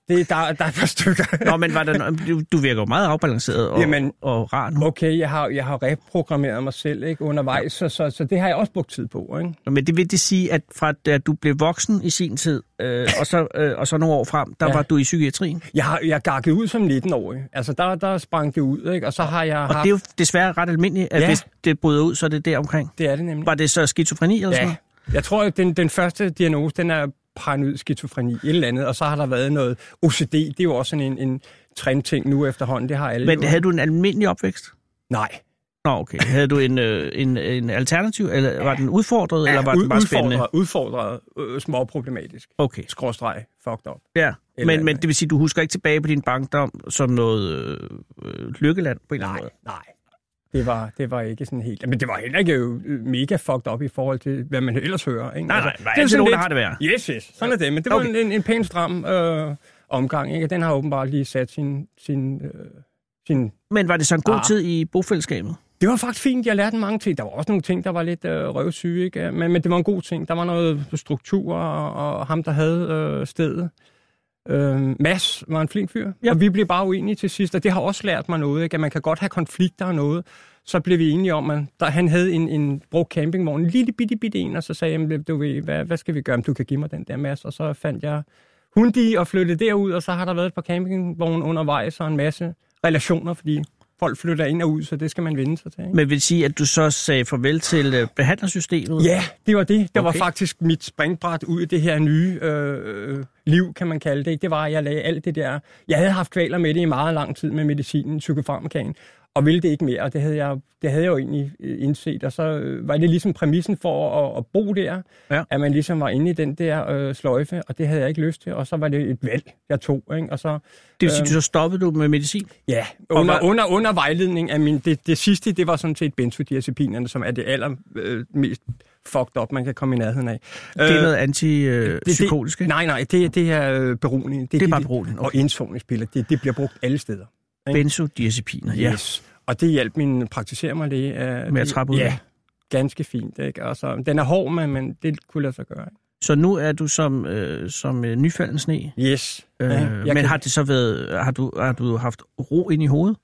Det, der, der er et par stykker. Nå, men var der, du, du virker jo meget afbalanceret og, Jamen, og rar nu. Okay, jeg har, jeg har reprogrammeret mig selv ikke, undervejs, så, så, så det har jeg også brugt tid på. Ikke? Nå, Men det vil det sige, at fra da du blev voksen i sin tid, øh, og, så, øh, og så nogle år frem, der ja. Ja. var du i psykiatrien. Jeg har jeg gakkede ud som 19-årig. Altså, der, der sprang det ud, ikke? og så har jeg Og haft... det er jo desværre ret almindeligt, at ja. Ja. hvis det bryder ud, så er det der omkring. det er det nemlig. Var det så skizofreni eller sådan Ja. noget? Jeg tror, at den, den første diagnose, den er paranoid skizofreni, et eller andet, og så har der været noget OCD, det er jo også sådan en, en trendting nu efterhånden, det har alle Men jo. havde du en almindelig opvækst? Nej. Nå, okay. Havde du en, øh, en, en alternativ, eller var den udfordret, eller var ud- den bare spændende? udfordret, udfordret øh, småproblematisk. Okay, Skråstreg, fucked up. ja. Eller- Men, men det vil sige, du husker ikke tilbage på din bankdom som noget øh, øh, lykkeland på en eller Nej, anden måde? nej. Det var, det var ikke sådan helt... Men det var heller ikke øh, mega fucked up i forhold til, hvad man ellers hører. Ikke? Nej, nej, der er jo altid sådan nogen, der lidt- har det værre. Yes, yes. Sådan er det. Men det var Okay. en, en pæn stram øh, omgang. Ikke? Den har åbenbart lige sat sin... sin, øh, sin Men var det så en god Ah. tid i bofællesskabet? det var faktisk fint. Jeg lærte mange ting. Der var også nogle ting, der var lidt øh, røvsyge. Ikke? Men, men det var en god ting. Der var noget struktur, og, og ham, der havde øh, stedet. Øh, Mads var en flink fyr, Ja. og vi blev bare uenige til sidst, og det har også lært mig noget, ikke? at man kan godt have konflikter og noget. Så blev vi enige om, at der, han havde en, en brugt campingvogn, en lille bitte, bitte en, og så sagde jeg, du ved, hvad, hvad skal vi gøre, om du kan give mig den der Mads? Og så fandt jeg hundi og flyttede derud, og så har der været et par campingvogne undervejs og en masse relationer, fordi folk flytter ind og ud, så det skal man vende sig til. Ikke? Men vil sige, at du så sagde farvel til øh, behandlersystemet? Ja, det var det. Det okay. var faktisk mit springbræt ud i det her nye øh, øh, liv, kan man kalde det. Det var, at jeg lagde alt det der... Jeg havde haft kvaler med det i meget lang tid med medicinen, psykofarmakaen, og ville det ikke mere, og det havde jeg, det havde jeg jo egentlig øh, indset. Og så øh, var det ligesom præmissen for at, at bo der, Ja. at man ligesom var inde i den der øh, sløjfe, og det havde jeg ikke lyst til. Og så var det et valg, jeg tog. Ikke? Og så, Det vil sige, du så stoppede du med medicin? Ja, under, hvad- under, under vejledning af min... Det, det sidste, det var sådan set benzodiazepinerne, som er det aller øh, fucked up, man kan komme i nærheden af. Det er Øh, noget antipsykotisk, ikke? Nej, nej, det, det er øh, beroligende. Det er bare de- beroligende, Og okay. indsovningspiller, det, det bliver brugt alle steder. ikke? Benzodiazepiner, ja. Yes. Og det hjalp min praktiserende læge. Med at trappe ud? Ja, ganske fint. Ikke? Altså, den er hård, men, men det kunne lade sig gøre. ikke? Så nu er du som, øh, som øh, nyfalden sne. Yes. Øh, Ja, men kan- har det så været, har du, har du haft ro ind i hovedet?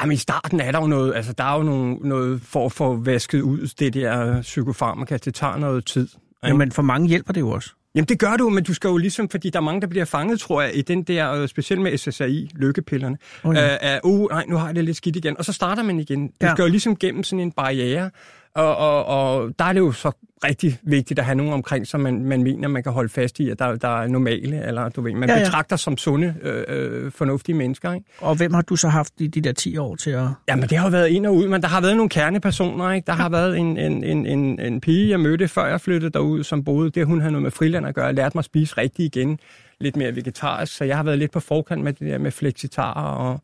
Jamen i starten er der jo noget, altså der er jo nogle, noget for at få vasket ud det der psykofarmaka. Det tager noget tid. ikke? Jamen, for mange hjælper det jo også. Jamen det gør du, men du skal jo ligesom, fordi der er mange, der bliver fanget, tror jeg, i den der, øh, specielt med SSRI, lykkepillerne, Oh, ja. ja. af, uh, nej, nu har jeg det lidt skidt igen, og så starter man igen. Du ja. skal jo ligesom gennem sådan en barriere, og, og, og der er det jo så rigtig vigtigt at have nogen omkring, som man, man mener, man kan holde fast i, at der, der er normale, eller du ved, man Ja, ja, ja. ja. betragter som sunde, øh, øh, fornuftige mennesker, ikke? Og hvem har du så haft i de der 10 år til at... Jamen, det har jo været ind og ud, men der har været nogle kernepersoner, ikke? Der har været en, en, en, en, en pige, jeg mødte, før jeg flyttede derud, som boede. Det, hun havde noget med friland at gøre, lærte mig at spise rigtigt igen. Lidt mere vegetarisk, så jeg har været lidt på forkant med det der med flexitarer, og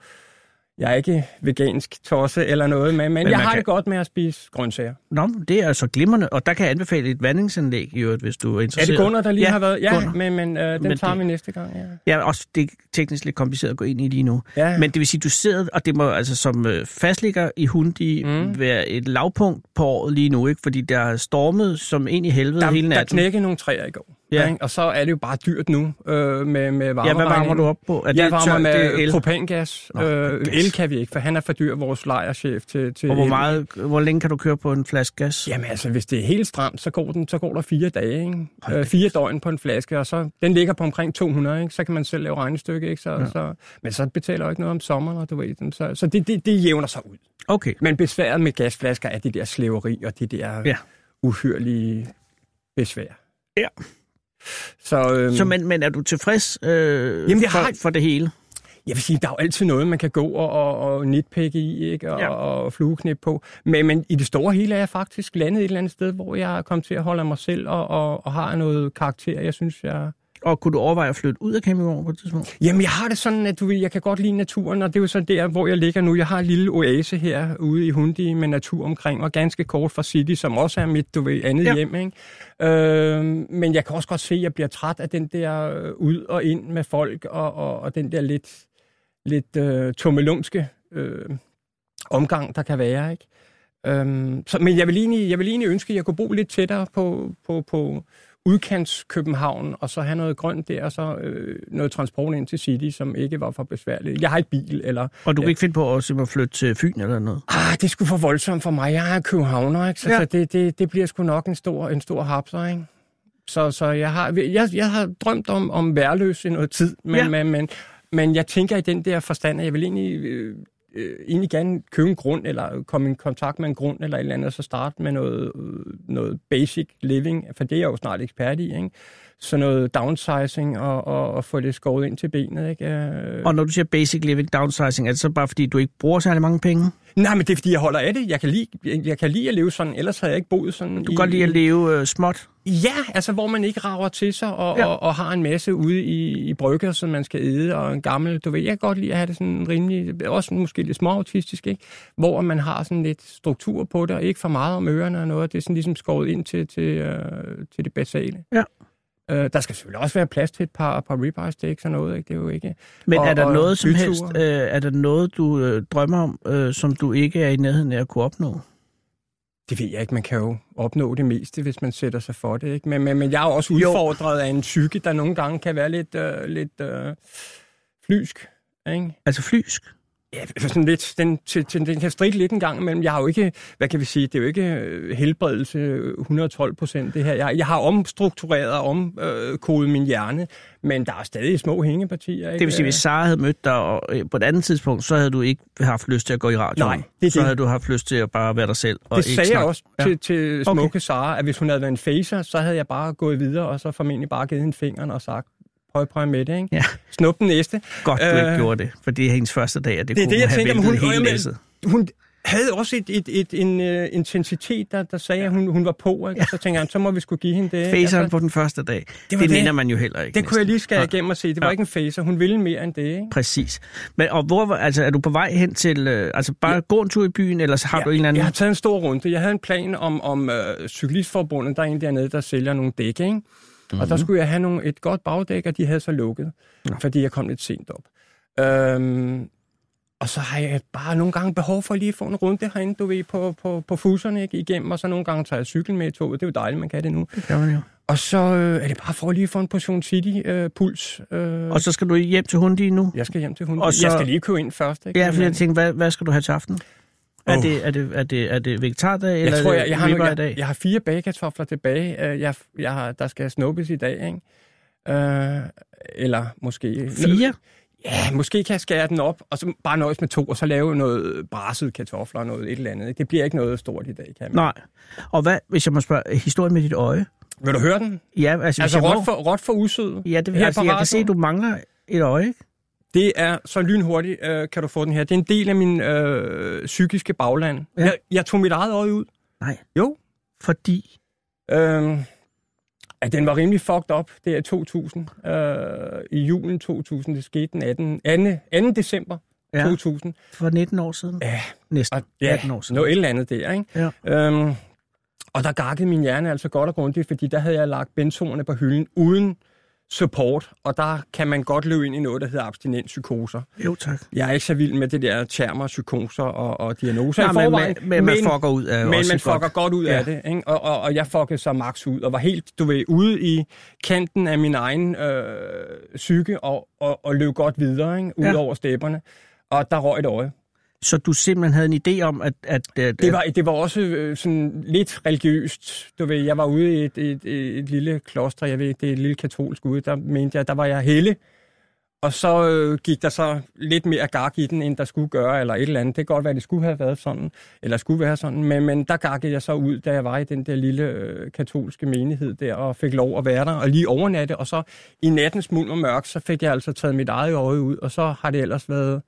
jeg er ikke vegansk tosse eller noget, men, men, jeg har kan- det godt med at spise grøntsager. Nå, det er altså glimrende, og der kan jeg anbefale et vandingsanlæg, i øvrigt, hvis du er Er interesseret. det Gunnar, der lige ja, har været? Ja, Gunnar. men, men øh, den Men tager det- vi næste gang, ja. Ja, også det er teknisk lidt kompliceret at gå ind i lige nu. ja. Men det vil sige, du sidder, og det må altså som øh, fastligger i Hundi mm. Være et lavpunkt på året lige nu, ikke? Fordi der er stormet som ind i helvede der, hele der natten. knækkede nogle træer i går. Ja. Ikke? Og så er det jo bare dyrt nu øh, med, med ja, hvad varmer du op på? Er Jeg varmer tør- med det er el? propangas. Nå, øh, el kan vi ikke, for han er for dyr, vores lejerchef til, til Og hvor, el. meget, hvor længe kan du køre på en flaske gas? Jamen altså, hvis det er helt stramt, så går, den, så går der fire dage, ikke? Hold Øh, fire døgn på en flaske, og så, den ligger på omkring 200, ikke? så kan man selv lave regnestykke, ikke? Så, Ja. så, men så betaler jeg ikke noget om sommeren, og du ved, den, så, så det, det, det jævner sig ud. Okay. Men besværet med gasflasker er det der slaveri og det der Ja. uhyrlige besvær. Ja. Så, øhm, Så, men, men er du tilfreds øh, Jamen, jeg for, har- for det hele? Jeg vil sige, der er jo altid noget, man kan gå og, og, og nitpikke i, ikke? Og, Ja. og flueknip på. Men, men i det store hele er jeg faktisk landet et eller andet sted, hvor jeg er kommet til at holde mig selv og, og, og har noget karakter, jeg synes, jeg... Og kunne du overveje at flytte ud af campingvognen på et tidspunkt? Jamen, jeg har det sådan, at du jeg kan godt lide naturen, og det er jo så der, hvor jeg ligger nu. Jeg har en lille oase her ude i Hundi med natur omkring, og ganske kort fra City, som også er mit, du ved, andet Ja. ja. hjem, ikke? Øh, men jeg kan også godt se, at jeg bliver træt af den der øh, ud og ind med folk, og, og, og den der lidt, lidt øh, tummelumske øh, omgang, der kan være, ikke? Øhm, så, men jeg vil, egentlig, jeg vil egentlig ønske, at jeg kunne bo lidt tættere på, på, på udkants København, og så have noget grønt der, og så øh, noget transport ind til City, som ikke var for besværligt. Jeg har ikke bil, eller... Og du kan ikke finde på også at flytte til Fyn eller noget? Ah, det skulle for voldsomt for mig. Jeg er københavner, ikke? Så, Ja. ja. så det, det, det bliver sgu nok en stor, en stor hapser, ikke? Så, så jeg, har, jeg, jeg har drømt om, om værløs i noget tid, men, Ja. ja. men, men, men jeg tænker i den der forstand, at jeg vil egentlig, øh, øh, egentlig gerne købe en grund, eller komme i kontakt med en grund, eller et eller andet, og så starte med noget, øh, noget basic living, for det er jeg jo snart ekspert i, ikke? Så noget downsizing og, og, og få det skåret ind til benet, ikke? Øh, Og når du siger basic living downsizing, er det så bare fordi, du ikke bruger særlig mange penge? Nej, men det er fordi, jeg holder af det. Jeg kan lide, jeg, kan lide at leve sådan, ellers havde jeg ikke boet sådan. Du kan godt lide at leve øh, småt. Ja, altså hvor man ikke rager til sig og, ja. og, og har en masse ude i, i brygger, som man skal æde, og en gammel, du ved, jeg kan godt lide at have det sådan rimelig, også måske lidt småautistisk, ikke? Hvor man har sådan lidt struktur på det, og ikke for meget om ørerne og noget. Det er sådan ligesom skåret ind til, til, øh, til det basale. Ja. Øh, der skal selvfølgelig også være plads til et par, par ribeye steaks og noget, ikke? Det er jo ikke... Men Og- er der og noget som helst, øh, er der noget, du øh, drømmer om, øh, som du ikke er i nærheden af at kunne opnå? Det ved jeg ikke. Man kan jo opnå det meste, hvis man sætter sig for det. Ikke? Men, men, men jeg er jo også Jo. udfordret af en psyke, der nogle gange kan være lidt, øh, lidt øh, flysk. Ikke? Altså flysk? Ja, sådan lidt, den, til, til, den kan stride lidt en gang imellem. Jeg har jo ikke, hvad kan vi sige, det er jo ikke øh, helbredelse øh, 112 procent det her. Jeg, jeg har omstruktureret og omkodet min hjerne, men der er stadig små hængepartier. Ikke? Det vil sige, hvis Sara havde mødt dig og, øh, på et andet tidspunkt, så havde du ikke haft lyst til at gå i radioen. Nej, det er så det. havde du haft lyst til at bare være dig selv. Og det ikke sagde jeg snakke. også Ja. til, til Okay. smukke Sara, at hvis hun havde været en facer, så havde jeg bare gået videre, og så formentlig bare givet hende fingeren og sagt, prøv med det, ikke? Ja. Snup den næste. Godt, du ikke Øh, gjorde det, for det er hendes første dag, og det, Det kunne det, jeg have tænker, hun, hele jamen, læsset. hun havde også et, et, et, en uh, intensitet, der, der sagde, at hun, hun var på, ikke? Ja. så tænkte jeg, så må vi skulle give hende det. Faceren Altså, på den første dag. Det, det det. mener man jo heller ikke. det kunne jeg lige skære Nej. igennem og se. Det var Ja. ikke en facer. Hun ville mere end det, ikke? Præcis. Men, og hvor, var- altså, er du på vej hen til, øh, altså bare ja. gå en tur i byen, eller så har du en eller anden... Jeg har taget en stor runde. Jeg havde en plan om, om uh, Cyklistforbundet. Der er en dernede, der sælger nogle dæk, ikke? Mm-hmm. Og der skulle jeg have nogle, et godt bagdæk, og de havde så lukket, Nå. fordi jeg kom lidt sent op. Øhm, og så har jeg bare nogle gange behov for lige at få en runde herinde, du ved, på, på, på fuserne ikke, igennem, og så nogle gange tager jeg cykel med i toget. Det er jo dejligt, man kan det nu. Det kan man jo. Og så øh, er det bare for lige at få en portion City-puls. Øh, Og så skal du hjem til Hundi nu? jeg skal hjem til hunden. og så-. Jeg skal lige købe ind først, ikke? Ja, Men, jeg tænkte, hvad, hvad skal du have til aften? Er, Åh. det, er, det, er, det, er det vegetardag, eller jeg tror, jeg, jeg, har, nu, jeg, dag? jeg har fire bagekartofler tilbage. Øh, Jeg, jeg har, der skal snuppes i dag, ikke? Øh, eller måske... Fire? Ja, måske kan jeg skære den op, og så bare nøjes med to, og så lave noget brasset kartofler og noget et eller andet. Det bliver ikke noget stort i dag, kan jeg. Nej. Og hvad, hvis jeg må spørge, historien med dit øje? Vil du høre den? Ja, altså, Altså, råt for, råt for usød. Ja, det, her altså, jeg kan se, at du mangler et øje, ikke? Det er så lynhurtigt, øh, kan du få den her. Det er en del af min øh, psykiske bagland. Ja. Jeg, jeg tog mit eget øje ud. Nej. Jo. Fordi... Øh, at den var rimelig fucked up. Det er 2000. Øh, I julen 2000. Det skete den 18. 2. 2. december Ja, 2000. for 19 år siden. Ja, Næsten og, ja 18 år siden. noget et eller andet der, ikke? Ja. Øhm, og der gakkede min hjerne altså godt og grundigt, fordi der havde jeg lagt benzonerne på hylden uden support, og der kan man godt løbe ind i noget, der hedder abstinenspsykoser. Jo, tak. Jeg er ikke så vild med det der termer, psykoser og, og diagnoser Nej, men, men, men, man fucker ud af men man et godt- fucker godt ud Ja. af det, ikke? Og, og, og jeg fuckede så max ud, og var helt, du ved, ude i kanten af min egen øh, psyke, og, og, og løb godt videre, ikke? Ud ja. over stepperne. Og der røg et øje. Så du simpelthen havde en idé om, at... at, at Det var, det var også øh, sådan lidt religiøst. Du ved, jeg var ude i et, et, et, et lille kloster, jeg ved det er et lille katolsk ude, der mente jeg, der var jeg helle. Og så øh, gik der så lidt mere gak i den, end der skulle gøre, eller et eller andet. Det kan godt være, det skulle have været sådan, eller skulle være sådan, men, men der gakkede jeg så ud, da jeg var i den der lille øh, katolske menighed der, og fik lov at være der, og lige overnatte, og så i nattens mulm og mørk, så fik jeg altså taget mit eget øje ud, og så har det ellers været,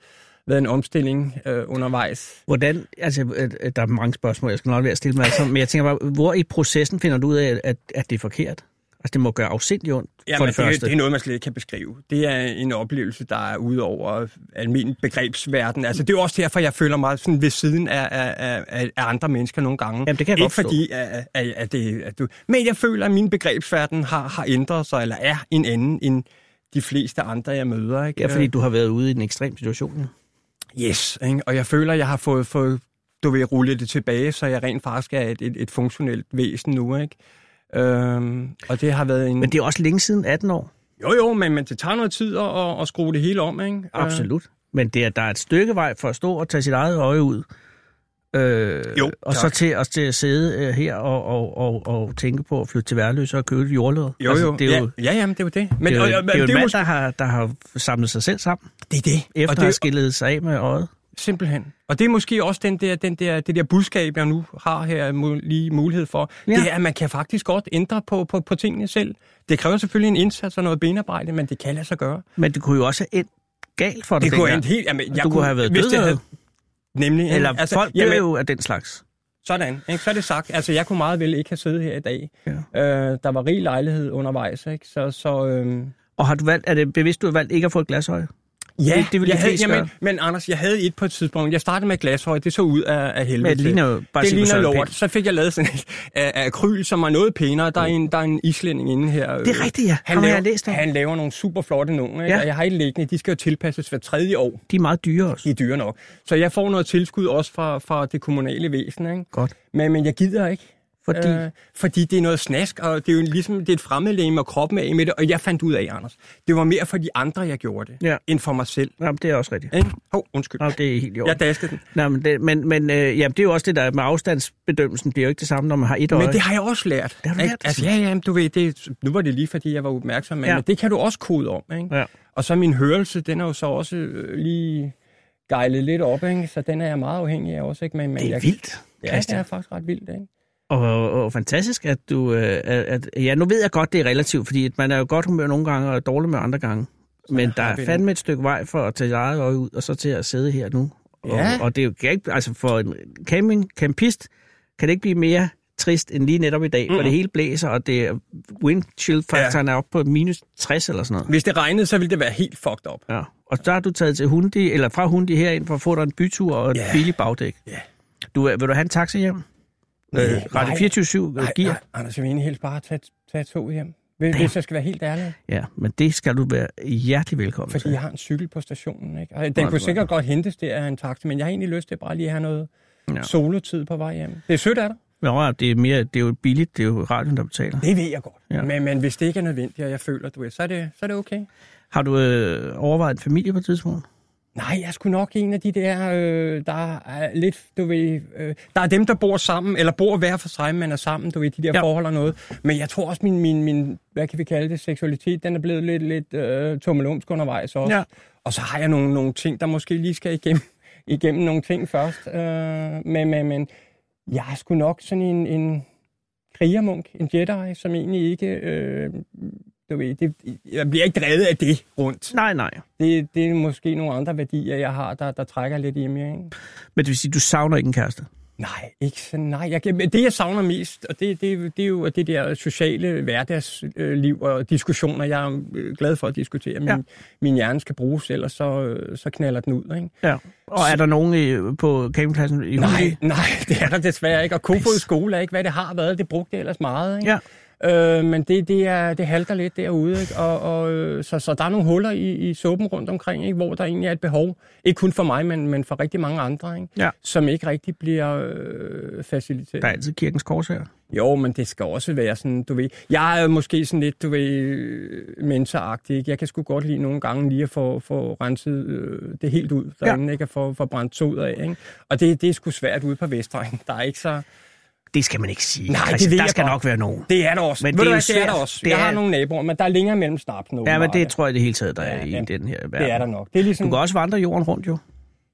været en omstilling øh, undervejs. Hvordan, altså, øh, øh, der er mange spørgsmål, jeg skal nok være at stille mig, altså, men jeg tænker bare, hvor i processen finder du ud af, at, at det er forkert? Altså, det må gøre afsindig ondt, for Jamen, det det, første. det er noget, man slet ikke kan beskrive. Det er en oplevelse, der er ude over almindelig begrebsverden. Altså, det er jo også derfor, jeg føler mig sådan ved siden af, af, af, af andre mennesker nogle gange. Jamen, det kan jeg ikke fordi, at, at, at det, at du... Men jeg føler, at min begrebsverden har, har ændret sig, eller er en anden end de fleste andre, jeg møder. Ikke? Ja, fordi du har været ude i en ekstrem situation. Yes, ikke? og jeg føler, jeg har fået, fået du vil rulle det tilbage, så jeg rent faktisk er et, et, et funktionelt væsen nu. Ikke? Øhm, og det har været en... Men det er også længe siden 18 år. Jo, jo, men, men det tager noget tid at, at, at skrue det hele om, ikke? Absolut. Men det er, der er et stykke vej for at stå og tage sit eget øje ud. Øh, Jo, og så tak. til, også til at sidde øh, her og, og, og, og tænke på at flytte til værløse og købe jordlød. Jo, jo. det er jo, ja, ja, jamen, det er jo det. Men, det er jo, og- og- det er jo en det mand, måske- der har, der har samlet sig selv sammen, Det er det. efter og at det, have skillet sig af med øjet. Simpelthen. Og det er måske også den der, den der, det der budskab, jeg nu har her lige mulighed for. Ja. Det er, at man kan faktisk godt ændre på, på, på tingene selv. Det kræver selvfølgelig en indsats og noget benarbejde, men det kan lade sig gøre. Men det kunne jo også have endt galt for dig Det kunne endt helt... Jamen, jeg du kunne have været hvis død det af havde, Nemlig. Eller altså, folk dør jamen, jo af den slags. Sådan, ikke? så er det sagt. Altså, jeg kunne meget vel ikke have siddet her i dag. Ja. Øh, der var rig lejlighed undervejs, ikke? Så, så øhm, Og har du valgt, er det bevidst, du har valgt ikke at få et glasøje? Ja, det vil de jeg havde, jamen, men Anders, jeg havde et på et tidspunkt. Jeg startede med glashøj, det så ud af, af helvede. Men det ligner jo bare det ligner lort. Pind. Så fik jeg lavet sådan et af, af akryl, som var noget pænere. Der er en, der er en islænding inde her. Det er rigtigt, ja. Han laver, jeg læst han laver nogle super flotte nogle, ikke? Ja. og jeg har et liggende. De skal jo tilpasses hver tredje år. De er meget dyre også. De er dyre nok. Så jeg får noget tilskud også fra, fra det kommunale væsen. Ikke? Godt. Men, men jeg gider ikke. Fordi, Øh, fordi det er noget snask, og det er jo ligesom det er et fremmedlæge og kroppen af med det. Og jeg fandt ud af, Anders, det var mere for de andre, jeg gjorde det, Ja. end for mig selv. jamen, det er også rigtigt. Hov, undskyld. Nå, det er helt i orden. Jeg daskede den. Nej, men, det, men, men øh, jamen, det er jo også det der med afstandsbedømmelsen. Det er jo ikke det samme, når man har et øje. Men det har jeg også lært. Det har du lært, Altså, ja, ja, du ved, det, nu var det lige, fordi jeg var opmærksom, men, Ja. men det kan du også kode om. Ikke? Ja. Og så min hørelse, den er jo så også øh, lige gejlet lidt op, ikke? så den er jeg meget afhængig af også. Ikke? Men, men det er jeg, vildt, Ja, det Christian. er faktisk ret vildt. Ikke? Og, og fantastisk, at du... Øh, at, at, ja, nu ved jeg godt, det er relativt, fordi man er jo godt humør nogle gange og dårlig med andre gange. Men der er fandme et stykke vej for at tage eget øje ud, og så til at sidde her nu. Og, Ja. og det er jo ikke... Altså for en camping, campist kan det ikke blive mere trist end lige netop i dag, mm. hvor det hele blæser, og det er windchill-faktoren ja. er oppe på minus 60 eller sådan noget. Hvis det regnede, så ville det være helt fucked up. Ja. Og så har du taget til Hundi, eller fra Hundi herind for at få dig en bytur og et Ja. billigt bagdæk. Ja. Du, øh, vil du have en taxa hjem? Øh. Radio 24 Nej, giver. nej, Anders, jeg vil egentlig helst bare tage, tage toget hjem. Hvis, hvis jeg skal være helt ærlig. Ja, men det skal du være hjertelig velkommen Fordi til. jeg har en cykel på stationen. Ikke? Og den Nå, kunne sikkert godt hentes der af en taxa, men jeg har egentlig lyst til bare lige at have noget Ja. solotid på vej hjem. Det er sødt af dig. Nå, det er, mere, det er jo billigt, det er jo radioen, der betaler. Det ved jeg godt. Ja. Men, men hvis det ikke er nødvendigt, og jeg føler, du ved, så er det, så er det okay. Har du øh, overvejet en familie på et tidspunkt? Nej, jeg skulle nok en af de der, øh, der er lidt, du ved, øh, der er dem, der bor sammen, eller bor hver for sig, men er sammen, du ved, de der Ja. forhold og noget. Men jeg tror også, min, min, min, hvad kan vi kalde det, seksualitet, den er blevet lidt, lidt øh, tummelumsk undervejs også. Ja. Og så har jeg nogle, nogle ting, der måske lige skal igennem, igennem nogle ting først. Øh, men, men, men jeg er sgu nok sådan en, en krigermunk, en Jedi, som egentlig ikke, øh, du ved, det, jeg bliver ikke drevet af det rundt. Nej, nej. Det, det er måske nogle andre værdier, jeg har, der, der trækker lidt i mig. Ikke? Men det vil sige, du savner ikke en kæreste? Nej, ikke så, nej. Jeg, det, jeg savner mest, og det, det, det er jo det der sociale hverdagsliv og diskussioner, jeg er øh, glad for at diskutere. Min, Ja. min hjerne skal bruges, ellers så, øh, så knaller den ud. Ikke? Ja. Og er der nogen i, på campingpladsen i Nej, nej, det er der desværre ikke. Og Kofod skole er ikke, hvad det har været. Det brugte jeg ellers meget. Ikke? Ja. Øh, men det, det, er, det halter lidt derude, ikke? Og, og, øh, så, så der er nogle huller i, i suppen rundt omkring, ikke? hvor der egentlig er et behov. Ikke kun for mig, men, men for rigtig mange andre, ikke? Ja. som ikke rigtig bliver øh, faciliteret. Der er altid kirkens kors her. Jo, men det skal også være sådan, du ved... Jeg er måske sådan lidt, du ved, mentoragtig, ikke? Jeg kan sgu godt lide nogle gange lige at få, få renset øh, det helt ud derinde, ikke? At få, få brændt tog af, ikke? Og det, det er sgu svært ude på Vestegn. Der er ikke så... Det skal man ikke sige. Nej, det Christian. ved Der jeg skal godt. nok være nogen. Det er der også. Men Ved det du hvad, det er der også. Det Jeg er- har nogle naboer, men der er længere mellem snapsene. Ja, men åbenbart. det tror jeg det hele taget, der er Ja, i ja. den her verden. Det er der nok. Det er ligesom... Du kan også vandre jorden rundt, jo.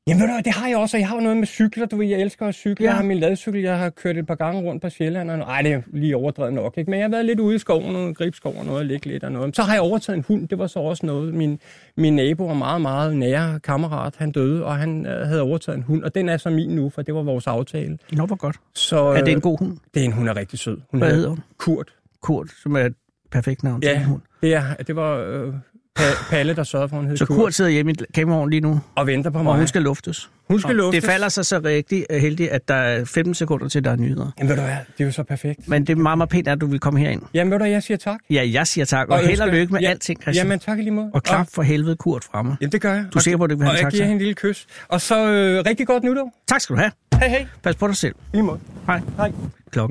Jamen ved du hvad, det har jeg også, og jeg har jo noget med cykler, du ved, jeg elsker at cykle. Ja. Ja. Jeg har min ladcykel, jeg har kørt et par gange rundt på Sjælland. Og... Ej, det er lige overdrevet nok, ikke? Men jeg har været lidt ude i skoven, og gribskov og noget, og ligge lidt og noget. Så har jeg overtaget en hund, det var så også noget. Min, min nabo og meget, meget nære kammerat, han døde, og han øh, havde overtaget en hund, og den er så min nu, for det var vores aftale. Nå, hvor godt. Så, Er det en øh, god hund? Det er en, hun er rigtig sød. Hun Hvad hedder hun? Kurt. Kurt, som er et perfekt navn til Ja, en hund. det, er, det var øh, Pa- Palle, der sørgede for, hun hed Så Kurt. Kurt sidder hjemme i campingvognen lige nu, Og venter på mig. og hun skal luftes. hun skal Og luftes. Det falder sig så rigtig øh, heldigt, at der er 15 sekunder til, der er nyheder. Jamen ved du hvad, det er jo så perfekt. Men det er meget, meget pænt, at du vil komme herind. Jamen ved du jeg siger tak. Ja, jeg siger tak, og, og held og lykke med ja, alting, Christian. Jamen tak i lige måde. og klap for helvede Kurt fremme. Jamen det gør jeg. Du er sikker på, du vil have Og en jeg giver hende en lille kys. Og så øh, rigtig godt nytår. Tak skal du have. Hej hej. Pas på dig selv. Lige måde. Hej. Hej. Klokken